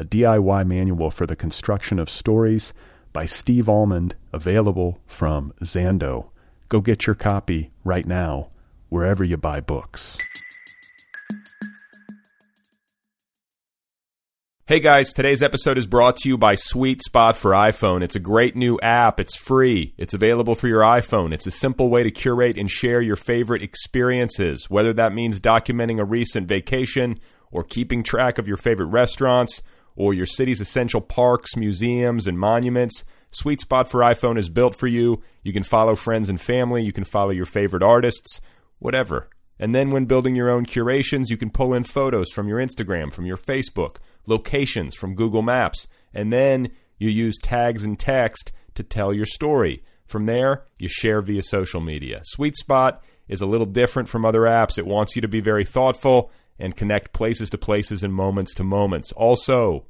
a DIY manual for the construction of stories by Steve Almond, available from Zando. Go get your copy right now, wherever you buy books. Hey guys, today's episode is brought to you by Sweet Spot for iPhone. It's a great new app. It's free. It's available for your iPhone. It's a simple way to curate and share your favorite experiences, whether that means documenting a recent vacation or keeping track of your favorite restaurants or your city's essential parks, museums, and monuments. Sweet Spot for iPhone is built for you. You can follow friends and family, you can follow your favorite artists, whatever. And then when building your own curations, you can pull in photos from your Instagram, from your Facebook, locations from Google Maps, and then you use tags and text to tell your story. From there, you share via social media. Sweet Spot is a little different from other apps. It wants you to be very thoughtful and connect places to places and moments to moments. Also,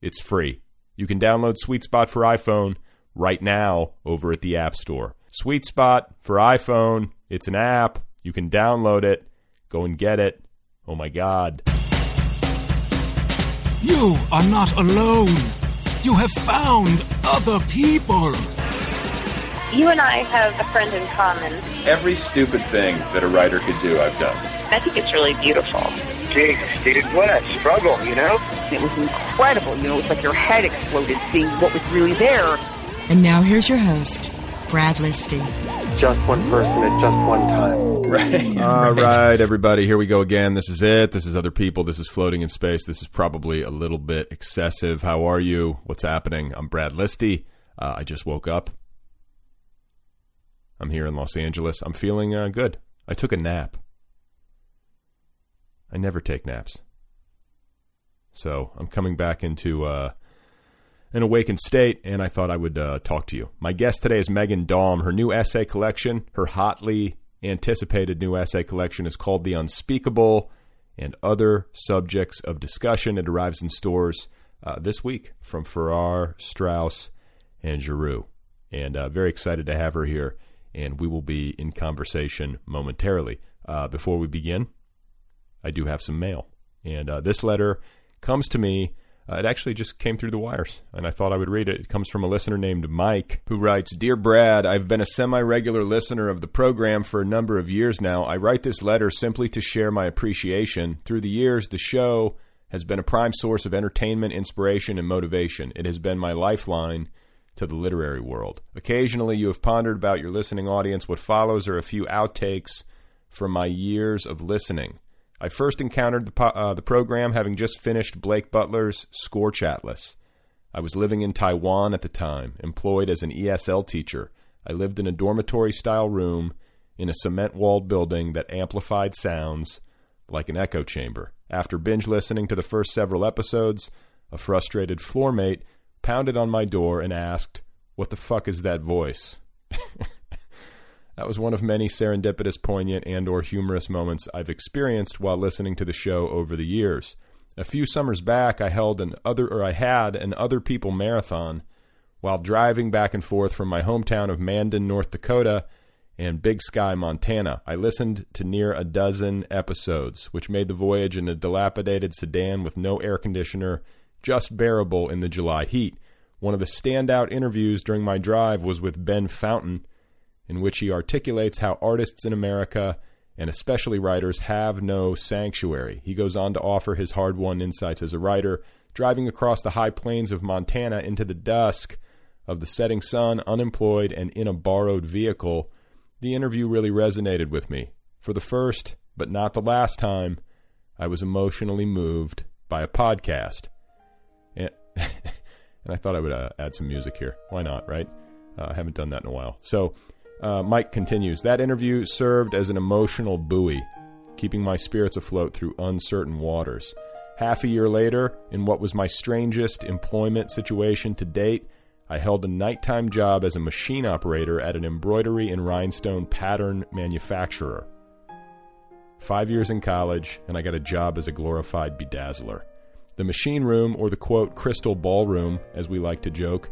it's free. You can download Sweet Spot for iPhone right now over at the App Store. Sweet Spot for iPhone, it's an app you can download it. Go and get it. Oh my God. You are not alone. You have found other people. You and I have a friend in common. Every stupid thing that a writer could do, I've done. I think it's really beautiful. Jesus, dude, what a struggle, you know? It was incredible. You know, it was like your head exploded seeing what was really there. And now here's your host, Brad Listi. Just one person at just one time. Right. All right. right, everybody. Here we go again. This is it. This is other people. This is floating in space. This is probably a little bit excessive. How are you? What's happening? I'm Brad Listi. Uh, I just woke up. I'm here in Los Angeles. I'm feeling uh, good. I took a nap. I never take naps. So I'm coming back into uh, an awakened state, and I thought I would uh, talk to you. My guest today is Meghan Daum. Her new essay collection, her hotly anticipated new essay collection, is called The Unspeakable and Other Subjects of Discussion. It arrives in stores uh, this week from Farrar, Straus, and Giroux. And uh, very excited to have her here, and we will be in conversation momentarily. Uh, before we begin, I do have some mail. And uh, this letter comes to me uh, it actually just came through the wires, and I thought I would read it. It comes from a listener named Mike, who writes Dear Brad, I've been a semi regular listener of the program for a number of years now. I write this letter simply to share my appreciation. Through the years, the show has been a prime source of entertainment, inspiration, and motivation. It has been my lifeline to the literary world. Occasionally, you have pondered about your listening audience. What follows are a few outtakes from my years of listening. I first encountered the, uh, the program having just finished Blake Butler's Scorch Atlas. I was living in Taiwan at the time, employed as an ESL teacher. I lived in a dormitory style room in a cement walled building that amplified sounds like an echo chamber. After binge listening to the first several episodes, a frustrated floor mate pounded on my door and asked, What the fuck is that voice? That was one of many serendipitous, poignant, and or humorous moments I've experienced while listening to the show over the years. A few summers back, I held an other or I had an other people marathon while driving back and forth from my hometown of Mandan, North Dakota, and Big Sky, Montana. I listened to near a dozen episodes, which made the voyage in a dilapidated sedan with no air conditioner just bearable in the July heat. One of the standout interviews during my drive was with Ben Fountain, in which he articulates how artists in America and especially writers have no sanctuary. He goes on to offer his hard won insights as a writer, driving across the high plains of Montana into the dusk of the setting sun, unemployed, and in a borrowed vehicle, the interview really resonated with me. For the first, but not the last time, I was emotionally moved by a podcast. And, and I thought I would uh, add some music here. Why not, right? Uh, I haven't done that in a while. So, uh, Mike continues That interview served as an emotional buoy, keeping my spirits afloat through uncertain waters. Half a year later, in what was my strangest employment situation to date, I held a nighttime job as a machine operator at an embroidery and rhinestone pattern manufacturer. Five years in college, and I got a job as a glorified bedazzler. The machine room, or the quote, crystal ballroom, as we like to joke,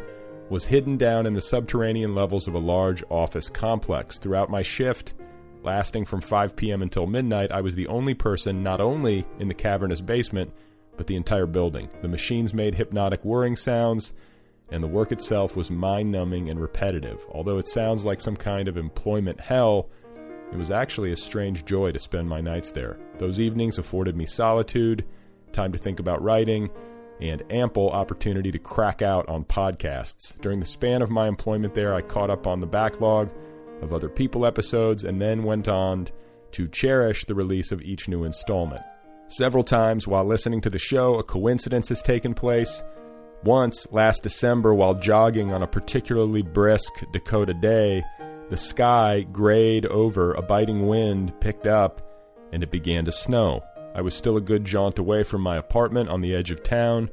was hidden down in the subterranean levels of a large office complex. Throughout my shift, lasting from 5 p.m. until midnight, I was the only person not only in the cavernous basement, but the entire building. The machines made hypnotic whirring sounds, and the work itself was mind numbing and repetitive. Although it sounds like some kind of employment hell, it was actually a strange joy to spend my nights there. Those evenings afforded me solitude, time to think about writing, and ample opportunity to crack out on podcasts. During the span of my employment there, I caught up on the backlog of other people episodes and then went on to cherish the release of each new installment. Several times while listening to the show, a coincidence has taken place. Once, last December, while jogging on a particularly brisk Dakota day, the sky grayed over, a biting wind picked up, and it began to snow. I was still a good jaunt away from my apartment on the edge of town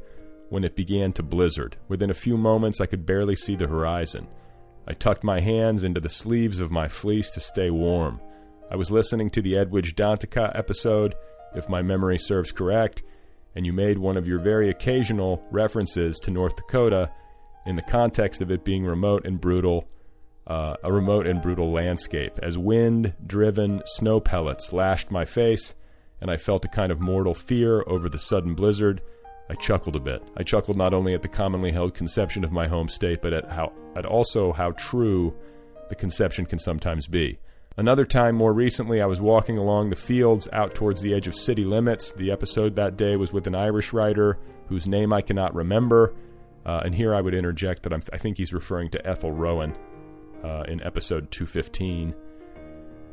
when it began to blizzard. Within a few moments, I could barely see the horizon. I tucked my hands into the sleeves of my fleece to stay warm. I was listening to the Edwidge Danticat episode, if my memory serves correct, and you made one of your very occasional references to North Dakota in the context of it being remote and brutal, uh, a remote and brutal landscape. As wind driven snow pellets lashed my face, and I felt a kind of mortal fear over the sudden blizzard, I chuckled a bit. I chuckled not only at the commonly held conception of my home state, but at how at also how true the conception can sometimes be. Another time, more recently, I was walking along the fields out towards the edge of city limits. The episode that day was with an Irish writer whose name I cannot remember. Uh, and here I would interject that I'm, i think he's referring to Ethel Rohan uh, in episode 215.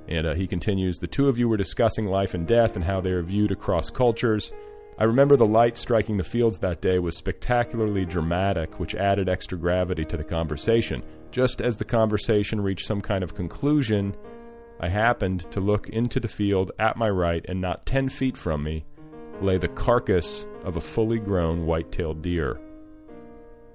And uh, he continues The two of you were discussing life and death and how they are viewed across cultures. I remember the light striking the fields that day was spectacularly dramatic, which added extra gravity to the conversation. Just as the conversation reached some kind of conclusion, I happened to look into the field at my right, and not ten feet from me lay the carcass of a fully grown white tailed deer.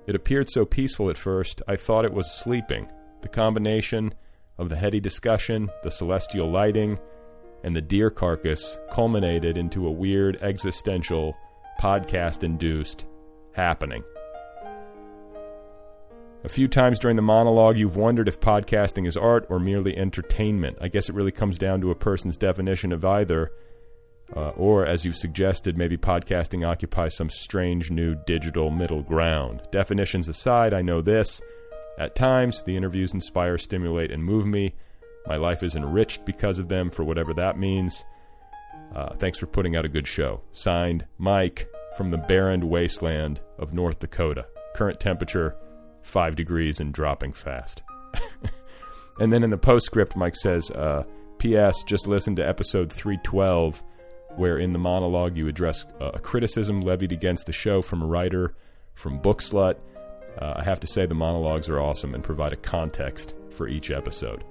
It appeared so peaceful at first, I thought it was sleeping. The combination of the heady discussion, the celestial lighting, and the deer carcass culminated into a weird existential, podcast induced happening. A few times during the monologue, you've wondered if podcasting is art or merely entertainment. I guess it really comes down to a person's definition of either. Uh, or, as you suggested, maybe podcasting occupies some strange new digital middle ground. Definitions aside, I know this. At times, the interviews inspire, stimulate, and move me. My life is enriched because of them, for whatever that means. Uh, thanks for putting out a good show. Signed, Mike from the barren wasteland of North Dakota. Current temperature, 5 degrees and dropping fast. and then in the postscript, Mike says, uh, P.S. Just listen to episode 312, where in the monologue you address uh, a criticism levied against the show from a writer from Bookslut. Uh, I have to say, the monologues are awesome and provide a context for each episode.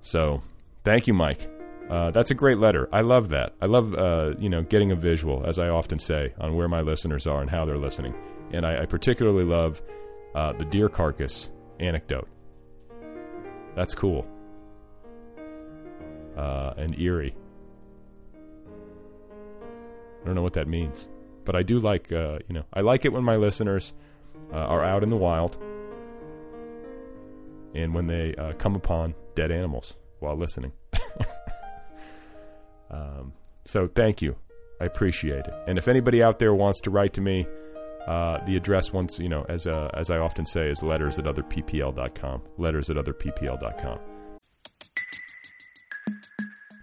So, thank you, Mike. Uh, that's a great letter. I love that. I love, uh, you know, getting a visual, as I often say, on where my listeners are and how they're listening. And I, I particularly love uh, the deer carcass anecdote. That's cool. Uh, and eerie. I don't know what that means, but I do like, uh, you know, I like it when my listeners uh, are out in the wild and when they come upon dead animals while listening. um, so thank you. I appreciate it. And if anybody out there wants to write to me, uh, the address once, you know, as, uh, as I often say, is letters at otherppl.com. Letters at otherppl.com.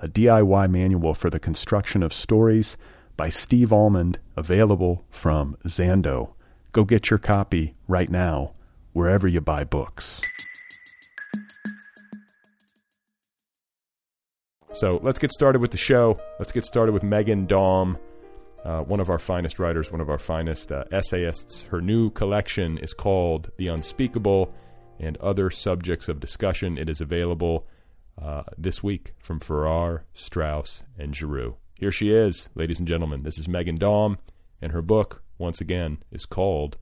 a DIY manual for the construction of stories by Steve Almond, available from Zando. Go get your copy right now, wherever you buy books. So let's get started with the show. Let's get started with Meghan Daum, uh, one of our finest writers, one of our finest uh, essayists. Her new collection is called The Unspeakable and other subjects of discussion. It is available uh, this week from Farrar, Straus, and Giroux. Here she is, ladies and gentlemen. This is Meghan Daum, and her book, once again, is called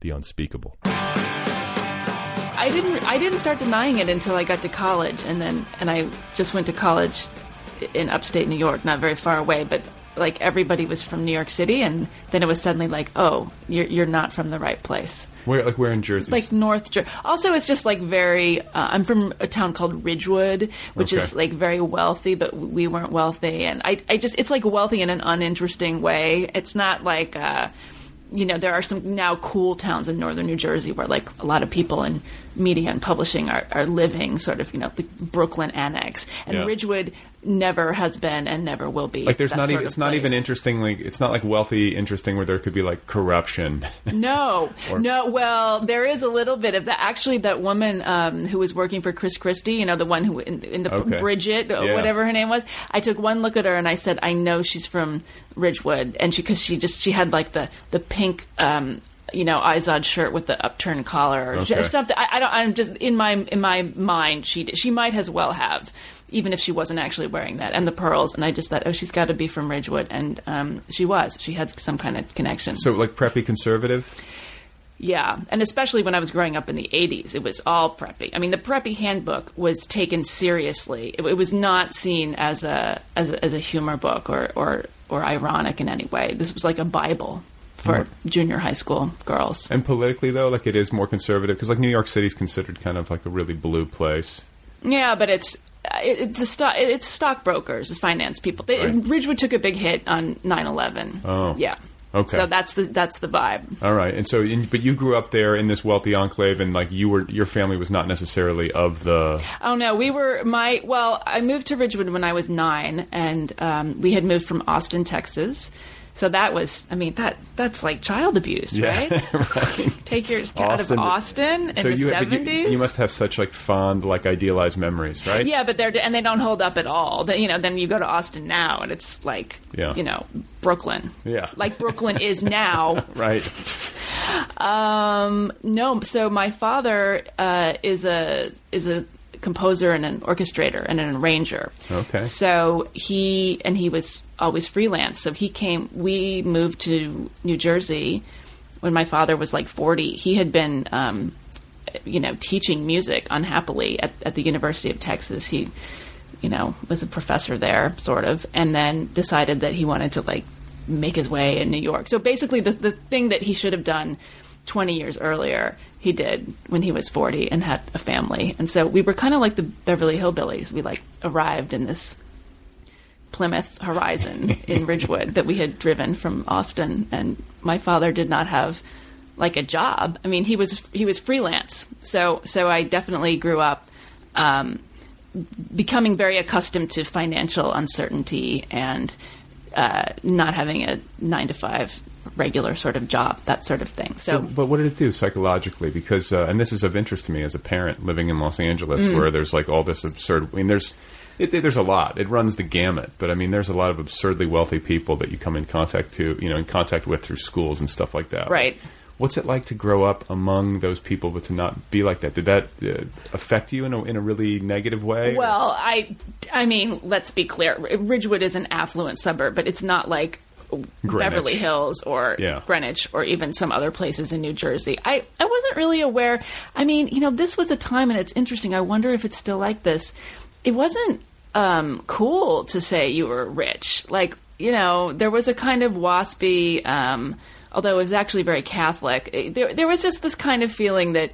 The Unspeakable. I didn't I didn't start denying it until I got to college and then and I just went to college in upstate New York, not very far away, but like everybody was from New York City, and then it was suddenly like, oh, you're you're not from the right place. Where like where in Jersey? Like North Jersey. Also, it's just like very. Uh, I'm from a town called Ridgewood, which Okay. is like very wealthy, but we weren't wealthy, and I I just it's like wealthy in an uninteresting way. It's not like. Uh, you know, there are some now cool towns in northern New Jersey where, like, a lot of people in media and publishing are, are living, sort of, you know, the Brooklyn annex. And Yeah. Ridgewood never has been and never will be. like there's not even it's not even place. interesting like it's not like wealthy interesting where there could be like corruption No, Or- no. Well, there is a little bit of that. Actually, that woman um, who was working for Chris Christie, you know, the one who in, in the Okay. Bridget, Yeah. whatever her name was. I took one look at her and I said, I know she's from Ridgewood, and she because she just she had like the the pink. Um, you know, Izod shirt with the upturned collar, or Okay. something. I, I don't. I'm just in my in my mind. She she might as well have, even if she wasn't actually wearing that and the pearls. And I just thought, oh, she's got to be from Ridgewood, and um, she was. She had some kind of connection. so like preppy conservative Yeah, and especially when I was growing up in the 80s, it was all preppy. I mean, the preppy handbook was taken seriously. It, it was not seen as a as a, as a humor book or, or or ironic in any way. This was like a bible for junior high school girls. and politically though like it is more conservative because like new york city's considered kind of like a really blue place Yeah, but it's it, it's the stock it's stockbrokers, the finance people. They, Right. Ridgewood took a big hit on 9/11. Oh. yeah. Okay. So that's the that's the vibe. all right and so in, but you grew up there in this wealthy enclave and like you were your family was not necessarily of the Oh no, we were my well. I moved to Ridgewood when I was nine, and um, we had moved from Austin, Texas. So that was, I mean, that that's like child abuse, right? right Take your kid out of Austin- Austin in so the you, but you seventies. you must have such like fond like idealized memories right yeah, but they're and they don't hold up at all. Then you know, then you go to Austin now, and it's like, Yeah. you know, Brooklyn. Yeah. like Brooklyn is now. right Um, no, so my father uh, is a is a composer and an orchestrator and an arranger. Okay. So he and he was always freelance. So he came. We moved to New Jersey when my father was like forty. He had been, um, you know, teaching music unhappily at, at the University of Texas. He, you know, was a professor there, sort of, and then decided that he wanted to like make his way in New York. So basically, the the thing that he should have done 20 years earlier, he did when he was 40 and had a family. And so we were kind of like the Beverly Hillbillies. We like arrived in this Plymouth Horizon in Ridgewood that we had driven from Austin and my father did not have like a job. I mean, he was he was freelance. So so I definitely grew up um, becoming very accustomed to financial uncertainty and uh, not having a 9 to 5 regular sort of job, that sort of thing. So, So, but what did it do psychologically? Because, uh, and this is of interest to me as a parent living in Los Angeles, Mm. where there's like all this absurd. I mean, there's it, there's a lot. It runs the gamut. But I mean, there's a lot of absurdly wealthy people that you come in contact to, you know, in contact with through schools and stuff like that. Right. What's it like to grow up among those people, but to not be like that? Did that uh, affect you in a in a really negative way? or- Well, I, I mean, let's be clear. Ridgewood is an affluent suburb, but it's not like Beverly Hills or Yeah. Greenwich or even some other places in New Jersey. I, I wasn't really aware. I mean, you know, this was a time, and it's interesting. I wonder if it's still like this. It wasn't um, cool to say you were rich. Like, you know, there was a kind of waspy, um, although it was actually very Catholic. eh, There, there was just this kind of feeling that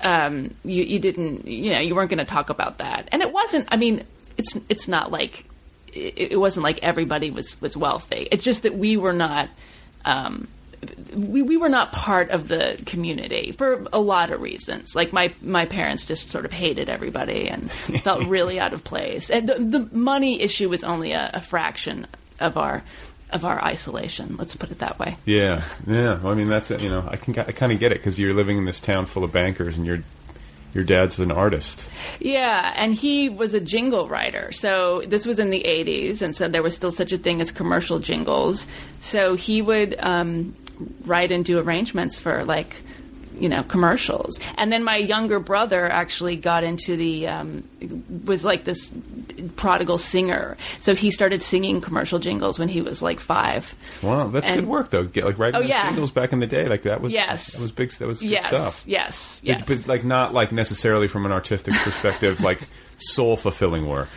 um, you, you didn't, you know, you weren't going to talk about that. And it wasn't. I mean, it's it's not like it, it wasn't like everybody was was wealthy. It's just that we were not. Um, we, we were not part of the community for a lot of reasons. Like my, my parents just sort of hated everybody and felt really out of place. And the, the money issue was only a, a fraction of our of our isolation. Let's put it that way. Yeah, yeah. Well, I mean, that's it. You know, I can I kind of get it because you're living in this town full of bankers, and your your dad's an artist. Yeah, and he was a jingle writer. So this was in the 80s, and so there was still such a thing as commercial jingles. So he would um, write and do arrangements for like you know commercials and then my younger brother actually got into the um, was like this prodigal singer so he started singing commercial jingles when he was like five Wow, that's And- good work though. Get, like writing Oh, yeah. singles back in the day, like that was Yes. that was big. That was good yes stuff. yes yes but, like not like necessarily from an artistic perspective, like soul fulfilling work.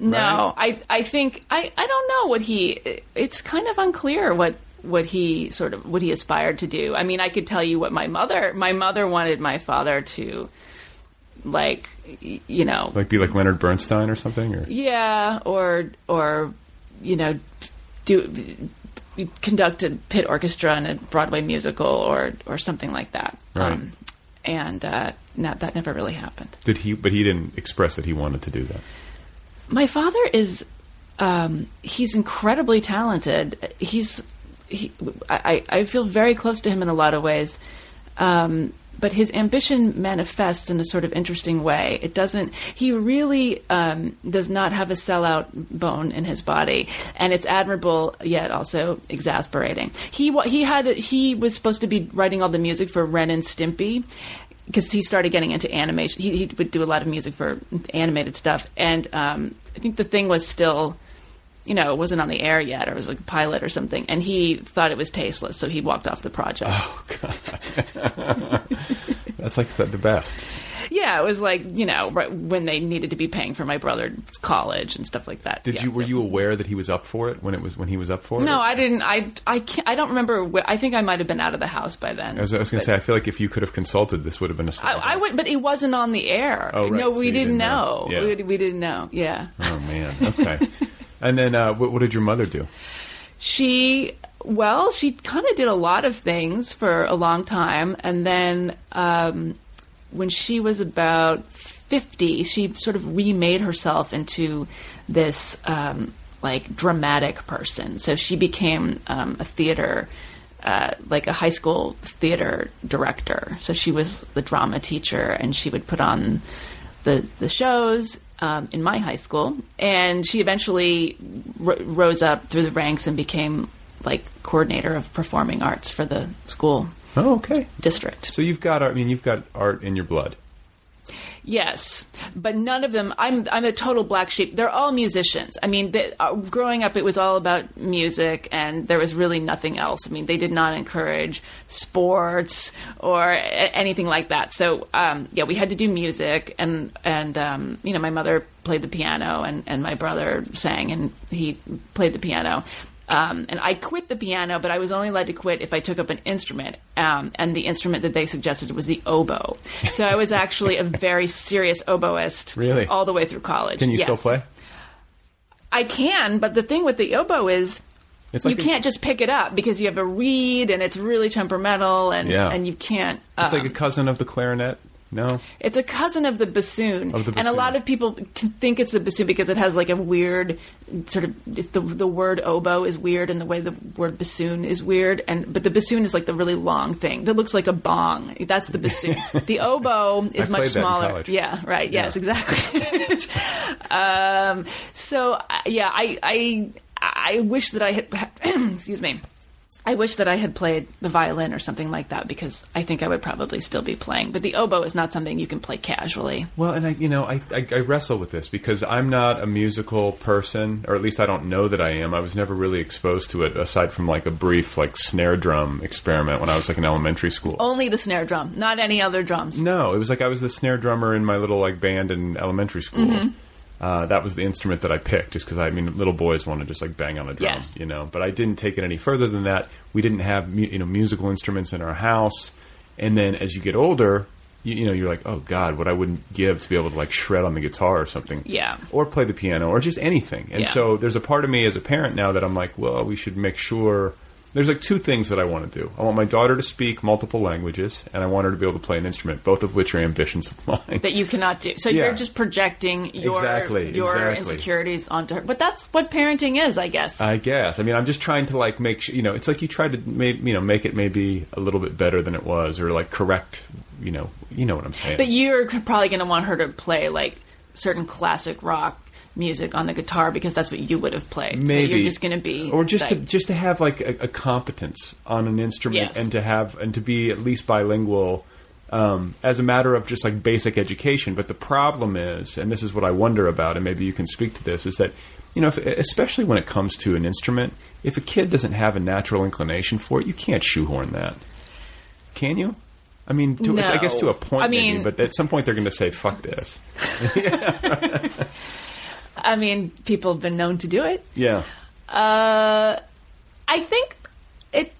No, I I think I I don't know what he. It's kind of unclear what what he sort of what he aspired to do. I mean, I could tell you what my mother my mother wanted my father to like you know Like be like Leonard Bernstein or something, or yeah or or you know do conduct a pit orchestra in a Broadway musical or or something like that. Right. and uh, no, that never really happened. did he? But he didn't express that he wanted to do that. my father is um, he's incredibly talented he's he, I, I feel very close to him in a lot of ways. Um, but his ambition manifests in a sort of interesting way. It doesn't he really um, does not have a sellout bone in his body. And it's admirable yet also exasperating. He he had he was supposed to be writing all the music for Ren and Stimpy because he started getting into animation. He, he would do a lot of music for animated stuff, and um, I think the thing was still, you know, it wasn't on the air yet, or it was like a pilot or something, and he thought it was tasteless, so he walked off the project. Oh god, That's like the, the best. Yeah, it was like you know right when they needed to be paying for my brother's college and stuff like that. Did Yeah, you? Were so- you aware that he was up for it when it was when he was up for it? No, I didn't. I I can't, I don't remember. I think I might have been out of the house by then. I was, I was going to say, I feel like if you could have consulted, this would have been a. I, I would, but it wasn't on the air. Oh, right, No, we you didn't, didn't know. know. Yeah. We, we didn't know. Yeah. Oh man. Okay. and then, uh, what, what did your mother do? She, well, she kind of did a lot of things for a long time. And then um, when she was about 50, she sort of remade herself into this um, like dramatic person. So she became um, a theater. Uh, like a high school theater director, so she was the drama teacher, and she would put on the the shows um, in my high school, and she eventually r- rose up through the ranks and became like coordinator of performing arts for the school Oh, okay. district. So you've got, art- I mean, you've got art in your blood. Yes, but none of them. I'm I'm a total black sheep. They're all musicians. I mean, they, uh, growing up, it was all about music, and there was really nothing else. I mean, they did not encourage sports or a- anything like that. So, um, yeah, we had to do music, and and um, you know, my mother played the piano, and and my brother sang, and he played the piano. Um, and I quit the piano, but I was only allowed to quit if I took up an instrument. Um, and the instrument that they suggested was the oboe. So I was actually a very serious oboist Really? all the way through college. Can you Yes. still play? I can, but the thing with the oboe is It's you a- can't just pick it up because you have a reed and it's really temperamental and, Yeah. and you can't. It's like a um, cousin of the clarinet. No. It's a cousin of the bassoon, Of the and a lot of people think it's the bassoon because it has like a weird sort of it's the the word oboe is weird, and the way the word bassoon is weird, and but the bassoon is like the really long thing that looks like a bong. That's the bassoon. the oboe is much played that in smaller. Yeah, right. Yes, exactly. um, so uh, yeah, I I I wish that I had excuse me. I wish that I had played the violin or something like that because I think I would probably still be playing. But the oboe is not something you can play casually. Well, and I, you know, I, I, I wrestle with this because I'm not a musical person, or at least I don't know that I am. I was never really exposed to it aside from like a brief like snare drum experiment when I was like in elementary school. Only the snare drum, not any other drums. No, it was like I was the snare drummer in my little like band in elementary school. Mhm. Uh, that was the instrument that I picked, just because I mean, little boys want to just like bang on a drum, Yes. you know. But I didn't take it any further than that. We didn't have mu- you know musical instruments in our house, and then as you get older, you, you know, you're like, oh God, what I wouldn't give to be able to like shred on the guitar or something, Yeah. or play the piano, or just anything. And Yeah. so there's a part of me as a parent now that I'm like, well, we should make sure. There's like two things that I want to do. I want my daughter to speak multiple languages, and I want her to be able to play an instrument, both of which are ambitions of mine. That you cannot do. So Yeah. you're just projecting your Exactly, your exactly. insecurities onto her. But that's what parenting is, I guess. I guess. I mean, I'm just trying to like make sure, you know, it's like you try to make, you know, make it maybe a little bit better than it was or like correct, you know, you know what I'm saying. But you're probably going to want her to play like certain classic rock music on the guitar because that's what you would have played. So maybe you're just going to be or just like, to just to have like a, a competence on an instrument Yes. and to have and to be at least bilingual um, as a matter of just like basic education. But the problem is, and this is what I wonder about, and maybe you can speak to this, is that you know, if, especially when it comes to an instrument, if a kid doesn't have a natural inclination for it, you can't shoehorn that, can you? I mean, to, I guess to a point, I maybe, mean- but at some point they're going to say, "Fuck this." I mean, people have been known to do it. Yeah. Uh, I think it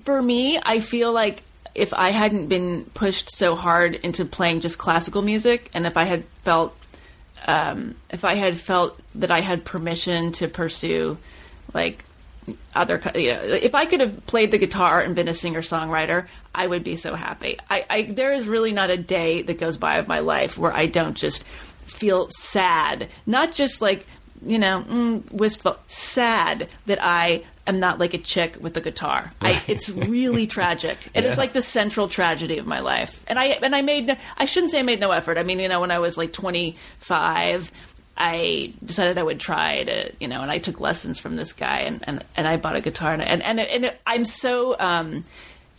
for me. I feel like if I hadn't been pushed so hard into playing just classical music, and if I had felt, um, if I had felt that I had permission to pursue, like other, you know, if I could have played the guitar and been a singer songwriter, I would be so happy. I, I there is really not a day that goes by of my life where I don't just feel sad, not just like you know mm, wistful, sad that I am not like a chick with a guitar. I, it's really tragic. It is Yeah. like the central tragedy of my life, and I and I made no, I shouldn't say I made no effort. I mean, you know, when I was like twenty five. I decided I would try to, you know, and I took lessons from this guy, and, and, and I bought a guitar, and and and, and I'm so, um,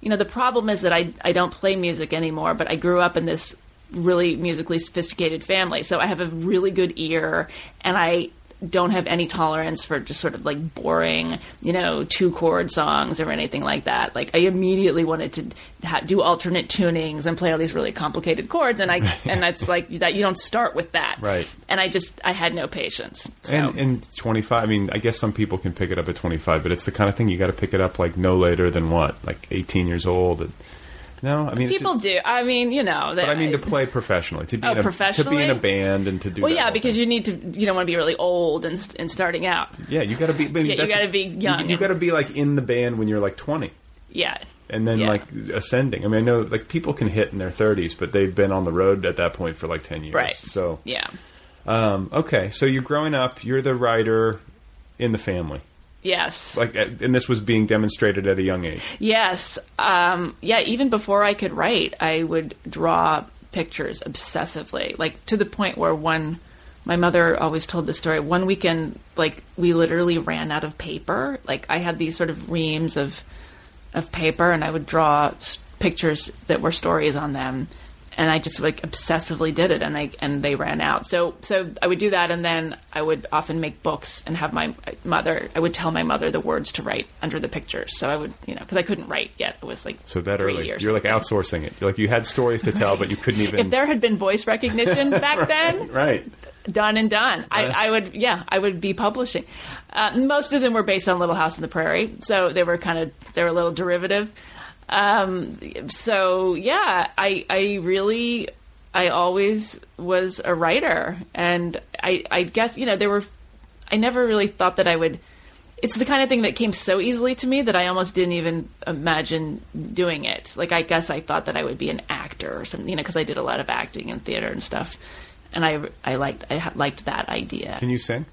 you know, the problem is that I I don't play music anymore, but I grew up in this really musically sophisticated family, so I have a really good ear, and I don't have any tolerance for just sort of like boring, you know, two chord songs or anything like that. Like I immediately wanted to ha- do alternate tunings and play all these really complicated chords, and I and that's like that you don't start with that, Right. and I just I had no patience. So. And, and 25, I mean, I guess some people can pick it up at 25, but it's the kind of thing you got to pick it up like no later than what, like 18 years old. No, I mean, People do. I mean, you know. but I mean to play professionally, to be Oh, in a, to be in a band and to do. well, yeah, because thing. you need to. You don't want to be really old and, and starting out. yeah, you got to be. I mean, Yeah, you gotta be young You, got to be like in the band when you're like 20. Yeah. And then Yeah. like ascending. I mean, I know like people can hit in their 30s, but they've been on the road at that point for like 10 years. Right. So Yeah. Um, okay, so you're growing up. You're the writer in the family. Yes. Like, uh, and this was being demonstrated at a young age. Yes. Um, yeah. Even before I could write, I would draw pictures obsessively, like to the point where one. My mother always told the story. One weekend, like we literally ran out of paper. Like I had these sort of reams of of paper, and I would draw pictures that were stories on them. And I just like obsessively did it, and I and they ran out. So so I would do that, and then I would often make books and have my mother. I would tell my mother the words to write under the pictures. So I would, you know, because I couldn't write yet. It was like So that three early, years. you're like outsourcing it. You're like you had stories to tell, but you couldn't even. if there had been voice recognition back then, right. done and done. I, I would, yeah, I would be publishing. Uh, most of them were based on Little House on the Prairie, so they were kind of they were a little derivative. Um, so yeah, I I really I always was a writer, and I I guess you know there were I never really thought that I would. It's the kind of thing that came so easily to me that I almost didn't even imagine doing it. Like I guess I thought that I would be an actor or something, you know, because I did a lot of acting and theater and stuff, and I I liked I liked that idea. Can you sing?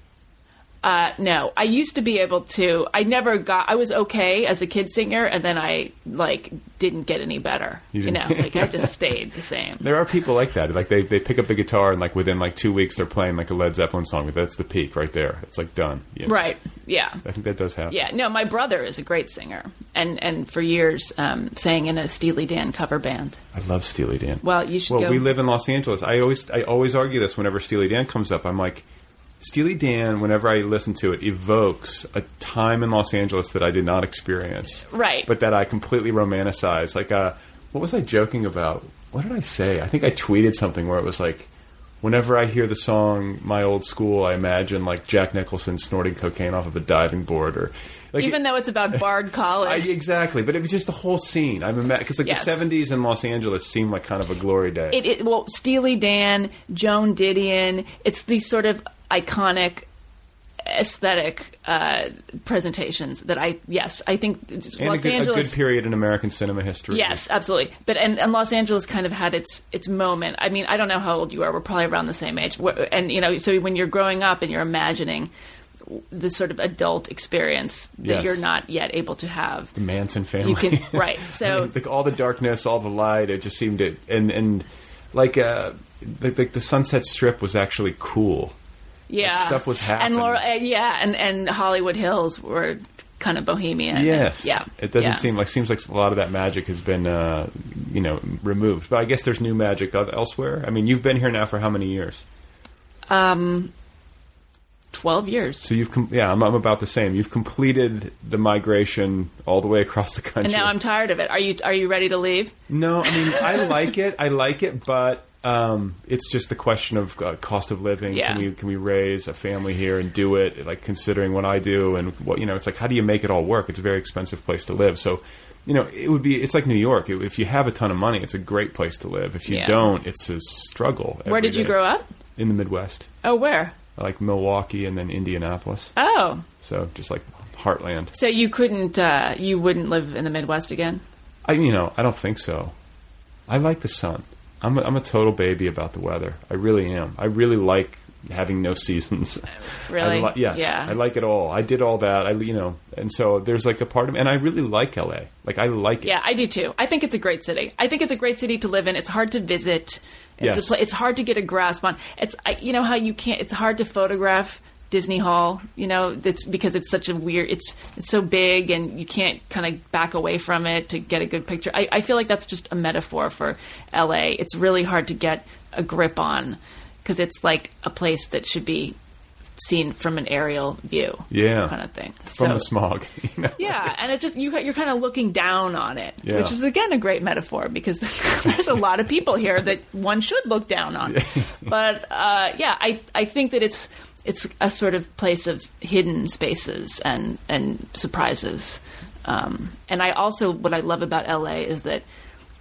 Uh, no, I used to be able to. I never got. I was okay as a kid singer, and then I like didn't get any better. You You, know, like I just stayed the same. There are people like that. Like they, they pick up the guitar and like within like two weeks they're playing like a Led Zeppelin song. But that's the peak right there. It's like done. You know? Right? Yeah. I think that does happen. Yeah. No, my brother is a great singer, and and for years um, sang in a Steely Dan cover band. I love Steely Dan. Well, you should Well, go. we live in Los Angeles. I always I always argue this whenever Steely Dan comes up. I'm like, Steely Dan. Whenever I listen to it, evokes a time in Los Angeles that I did not experience. Right. But that I completely romanticize. Like, uh, what was I joking about? What did I say? I think I tweeted something where it was like, whenever I hear the song "My Old School," I imagine like Jack Nicholson snorting cocaine off of a diving board, or like Even though it's about Bard I, College. exactly, but it was just the whole scene. I'm because like Yes. the '70s in Los Angeles seemed like kind of a glory day. it, it well Steely Dan, Joan Didion. It's these sort of iconic aesthetic uh, presentations that I yes I think and Los a, good, a good period in American cinema history. Yes, absolutely. But and, and Los Angeles kind of had its its moment. I mean, I don't know how old you are. We're probably around the same age. And you know, so when you're growing up and you're imagining this sort of adult experience that Yes. you're not yet able to have, the Manson family. you can right. I So mean, like all the darkness, all the light. It just seemed to and and like uh, like, like the Sunset Strip was actually cool. Yeah, stuff was happening. And. Laura, uh, yeah, and and Hollywood Hills were kind of bohemian. Yes. yeah. It doesn't yeah. seem like seems like a lot of that magic has been uh, you know removed. But I guess there's new magic of elsewhere. I mean, you've been here now for how many years? Um. twelve years. So you've com- yeah, I'm, I'm about the same. You've completed the migration all the way across the country. And now I'm tired of it. Are you are you ready to leave? No, I mean I like it. I like it, but um, it's just the question of uh, cost of living. Yeah. Can we can we raise a family here and do it? Like considering what I do and what you know, it's like how do you make it all work? It's a very expensive place to live. So, you know, it would be. It's like New York. If you have a ton of money, it's a great place to live. If you Yeah. don't, it's a struggle. Where did you day. grow up? In the Midwest, Oh, where? like Milwaukee and then Indianapolis. Oh, So just like heartland. so you couldn't, uh, you wouldn't live in the Midwest again? I you know I don't think so. I like the sun. I'm a, I'm a total baby about the weather. I really am. I really like having no seasons. Really? I li- yes. Yeah. I like it all. I did all that. I you know, and so there's like a part of, me, and I really like LA. Like I like it. Yeah, I do too. I think it's a great city. I think it's a great city to live in. It's hard to visit. It's Yes. a pla- it's hard to get a grasp on. It's I, you know how you can't. It's hard to photograph Disney Hall. You know, that's because it's such a weird. It's it's so big and you can't kind of back away from it to get a good picture. I, I feel like that's just a metaphor for L.A. It's really hard to get a grip on because it's like a place that should be seen from an aerial view. Yeah. kind of thing. From So- the smog. You know? yeah, and it just you you're kind of looking down on it, Yeah. which is again a great metaphor because there's a lot of people here that one should look down on. But uh, yeah, I I think that it's it's a sort of place of hidden spaces and and surprises. Um, and I also what I love about LA is that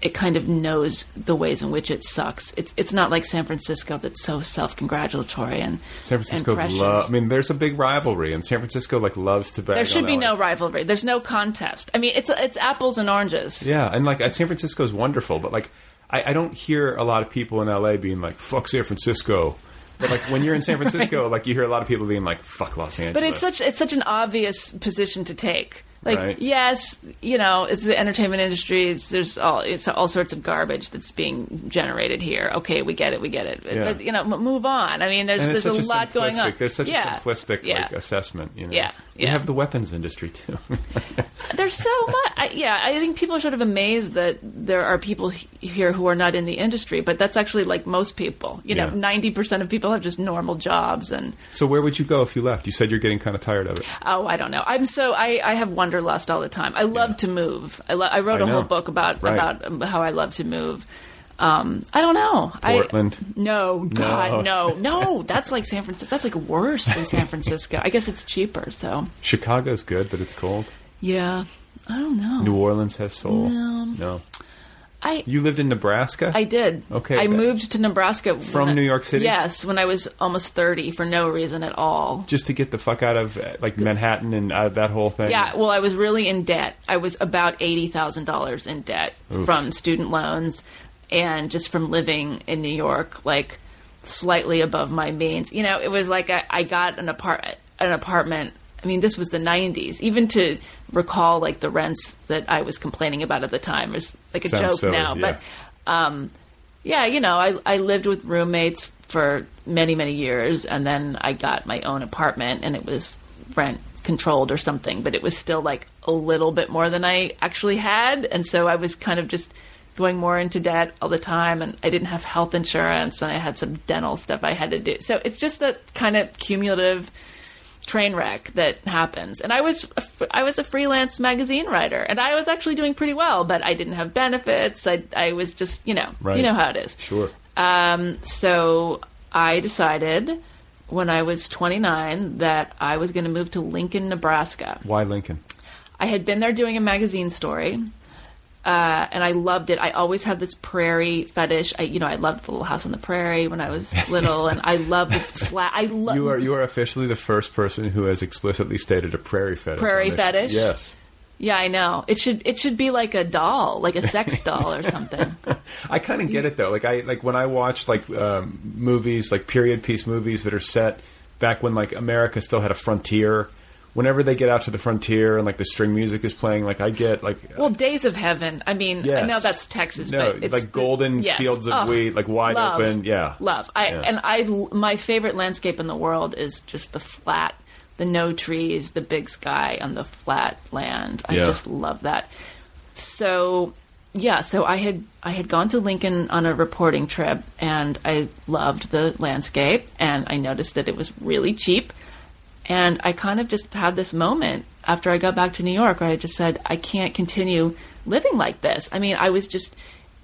it kind of knows the ways in which it sucks. It's it's not like San Francisco that's so self congratulatory and San Francisco and love. I mean, there's a big rivalry, and San Francisco like loves to. Bag there should be LA. no rivalry. There's no contest. I mean, it's it's apples and oranges. Yeah, and like uh, San Francisco is wonderful, but like I, I don't hear a lot of people in LA being like "fuck San Francisco," but like when you're in San Francisco, like you hear a lot of people being like "fuck Los Angeles." But it's such it's such an obvious position to take. Like Right. yes, you know, it's the entertainment industry. It's, there's all it's all sorts of garbage that's being generated here. Okay, we get it, we get it. Yeah. But you know, m- move on. I mean, there's there's a lot going on. There's such yeah. a simplistic yeah. like assessment. You know, Yeah, We have the weapons industry too. There's so much. I, yeah, I think people are sort of amazed that there are people he- here who are not in the industry, but that's actually like most people. You know, Yeah. ninety percent of people have just normal jobs, and so where would you go if you left? You said you're getting kind of tired of it. oh, I don't know. I'm so I, I have wanderlust all the time. I love to move. I, lo- I wrote I a whole book about Right. about how I love to move. Um, I don't know. Portland? I, no, God, no, no. That's like San Francisco. That's like worse than San Francisco. I guess it's cheaper. So Chicago's good, but it's cold. yeah, I don't know. New Orleans has soul. No. No. I You lived in Nebraska? I did. Okay, I moved to Nebraska From I- New York City? Yes, when I was almost thirty for no reason at all. Just to get the fuck out of uh, like Manhattan and out of that whole thing. Yeah, well, I was really in debt. I was about eighty thousand dollars in debt from student loans and just from living in New York, like slightly above my means. You know, it was like I, I got an apart an apartment. I mean, this was the '90s. Even to recall like the rents that I was complaining about at the time is like a Sounds joke silly, now. yeah. But um, yeah, you know, I I lived with roommates for many many years, and then I got my own apartment, and it was rent controlled or something, but it was still like a little bit more than I actually had, and so I was kind of just going more into debt all the time, and I didn't have health insurance, and I had some dental stuff I had to do. So it's just that kind of cumulative train wreck that happens. And I was I was a freelance magazine writer, and I was actually doing pretty well, but I didn't have benefits. I I was just you know Right. you know how it is. Sure. Um, so I decided when I was 29 that I was going to move to Lincoln, Nebraska. Why Lincoln? I had been there doing a magazine story. Uh, and I loved it. I always had this prairie fetish. I, you know, I loved the Little House on the Prairie when I was little, and I loved flat. I love You are you are officially the first person who has explicitly stated a prairie fetish. Prairie fetish? Yes. Yeah, I know. It should it should be like a doll, like a sex doll or something. I kind of get it though. Like I like when I watch like um, movies, like period piece movies that are set back when like America still had a frontier. Whenever they get out to the frontier and like the string music is playing, like I get like Well, Days of Heaven. I mean, I know that's Texas, No, but it's like golden yes. fields of Oh, wheat, like wide love. open. Yeah, love. I Yeah. and I my favorite landscape in the world is just the flat, the no trees, the big sky on the flat land. I Yeah. just love that. So yeah, so I had I had gone to Lincoln on a reporting trip, and I loved the landscape, and I noticed that it was really cheap. And I kind of just had this moment after I got back to New York where I just said, I can't continue living like this. I mean, I was just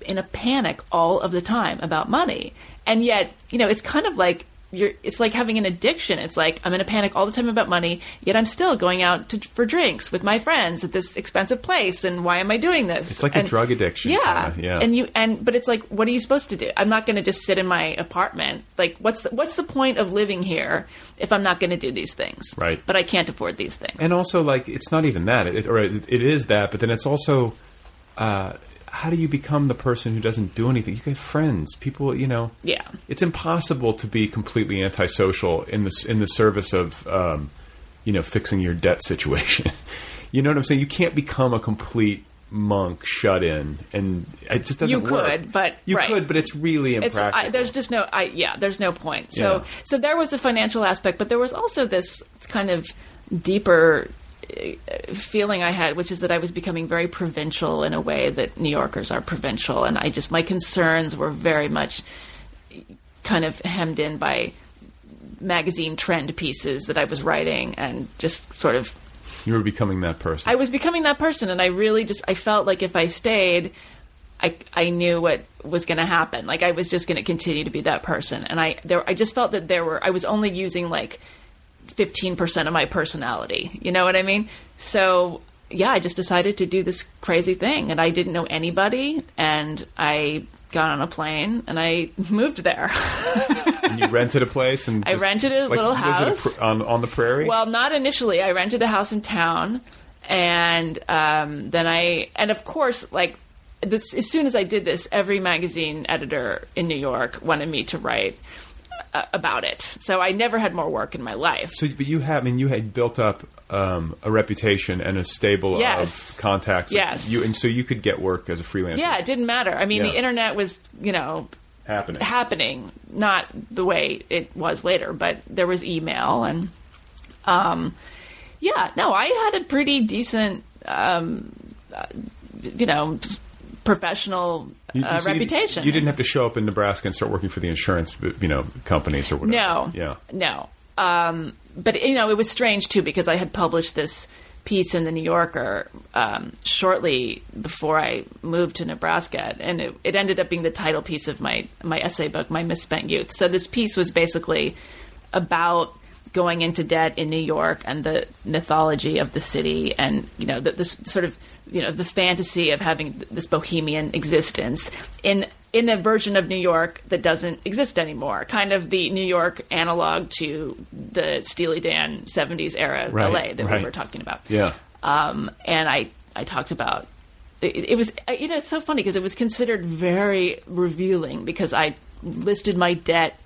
in a panic all of the time about money. And yet, you know, it's kind of like you're it's like having an addiction. It's like I'm in a panic all the time about money, yet I'm still going out to, for drinks with my friends at this expensive place and why am I doing this? It's like a drug addiction, Yeah. kinda, yeah. And you and but it's like what are you supposed to do? I'm not going to just sit in my apartment. Like what's the, what's the point of living here if I'm not going to do these things? Right. But I can't afford these things. and also like it's not even that, it, or it, it is that, but then it's also uh, how do you become the person who doesn't do anything? You get friends, people, you know. Yeah. it's impossible to be completely antisocial in the in the service of um, you know fixing your debt situation. you know what I'm saying? You can't become a complete monk shut in, and it just doesn't You work. could, but- you right. could, but it's really It's, impractical. I, there's just no, I, yeah, there's no point. So, Yeah. so there was a financial aspect, but there was also this kind of deeper feeling I had, which is that I was becoming very provincial in a way that New Yorkers are provincial, and I just my concerns were very much kind of hemmed in by magazine trend pieces that I was writing, and just sort of you were becoming that person. I was becoming that person, and I really just I felt like if I stayed, I I knew what was going to happen. Like I was just going to continue to be that person, and I there I just felt that there were I was only using like fifteen percent of my personality. You know what I mean? So yeah, I just decided to do this crazy thing, and I didn't know anybody, and I got on a plane and I moved there. and you rented a place, and I just- rented a like, little was it a house. pr- on on the prairie. Well, not initially. I rented a house in town, and um, then I, and of course, like this. As soon as I did this, every magazine editor in New York wanted me to write uh, about it. So I never had more work in my life. so, but you have, I mean, you had built up um, a reputation and a stable Yes. of contacts. Yes. you and so you could get work as a freelancer. Yeah, it didn't matter. I mean, Yeah. the internet was, you know, happening. happening, not the way it was later, but there was email and um yeah, no, I had a pretty decent um uh, you know, professional You- uh, you- reputation. You, didn't have to show up in Nebraska and start working for the insurance, you know, companies or whatever. No. Yeah. No. Um, but you know, it was strange too because I had published this piece in the New Yorker um, shortly before I moved to Nebraska, and it, it ended up being the title piece of my my essay book, My Misspent Youth. So this piece was basically about going into debt in New York and the mythology of the city, and you know, the, this sort of you know the fantasy of having this bohemian existence in in a version of New York that doesn't exist anymore. Kind of the New York analog to the Steely Dan '70s era Right, LA that right. we were talking about. Yeah. Um, and I I talked about it, it was you know it's so funny because it was considered very revealing because I listed my debt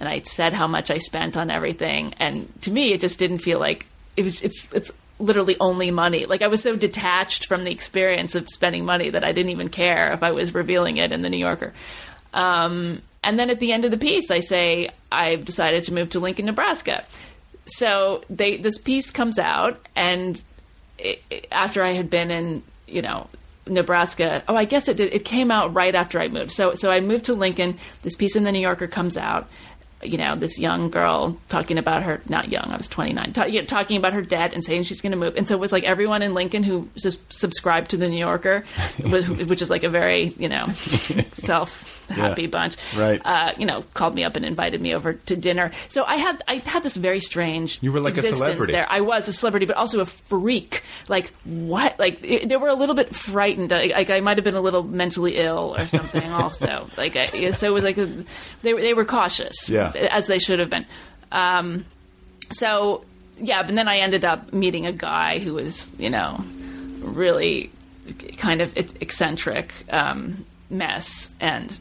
and I said how much I spent on everything. And to me, it just didn't feel like it was. It's it's literally only money. Like I was so detached from the experience of spending money that I didn't even care if I was revealing it in the New Yorker. Um, and then at the end of the piece, I say I've decided to move to Lincoln, Nebraska. So they this piece comes out, and it, after I had been in, you know. Nebraska. Oh, I guess it did. It came out right after I moved. So, so I moved to Lincoln. This piece in the New Yorker comes out. You know, this young girl talking about her. Not young. I was twenty nine. Ta- you know, talking about her debt and saying she's going to move. And so it was like everyone in Lincoln who subscribed to the New Yorker, which which is like a very you know self happy Yeah. bunch. Right. Uh, you know, called me up and invited me over to dinner. So I had I had this very strange. You were like a celebrity. there. I was a celebrity, but also a freak. Like what? Like it, they were a little bit frightened. Like, like I might have been a little mentally ill or something. also, like I, so it was like a, they were they were cautious. Yeah. As they should have been. Um, so yeah, but then I ended up meeting a guy who was you know really kind of eccentric um, mess and.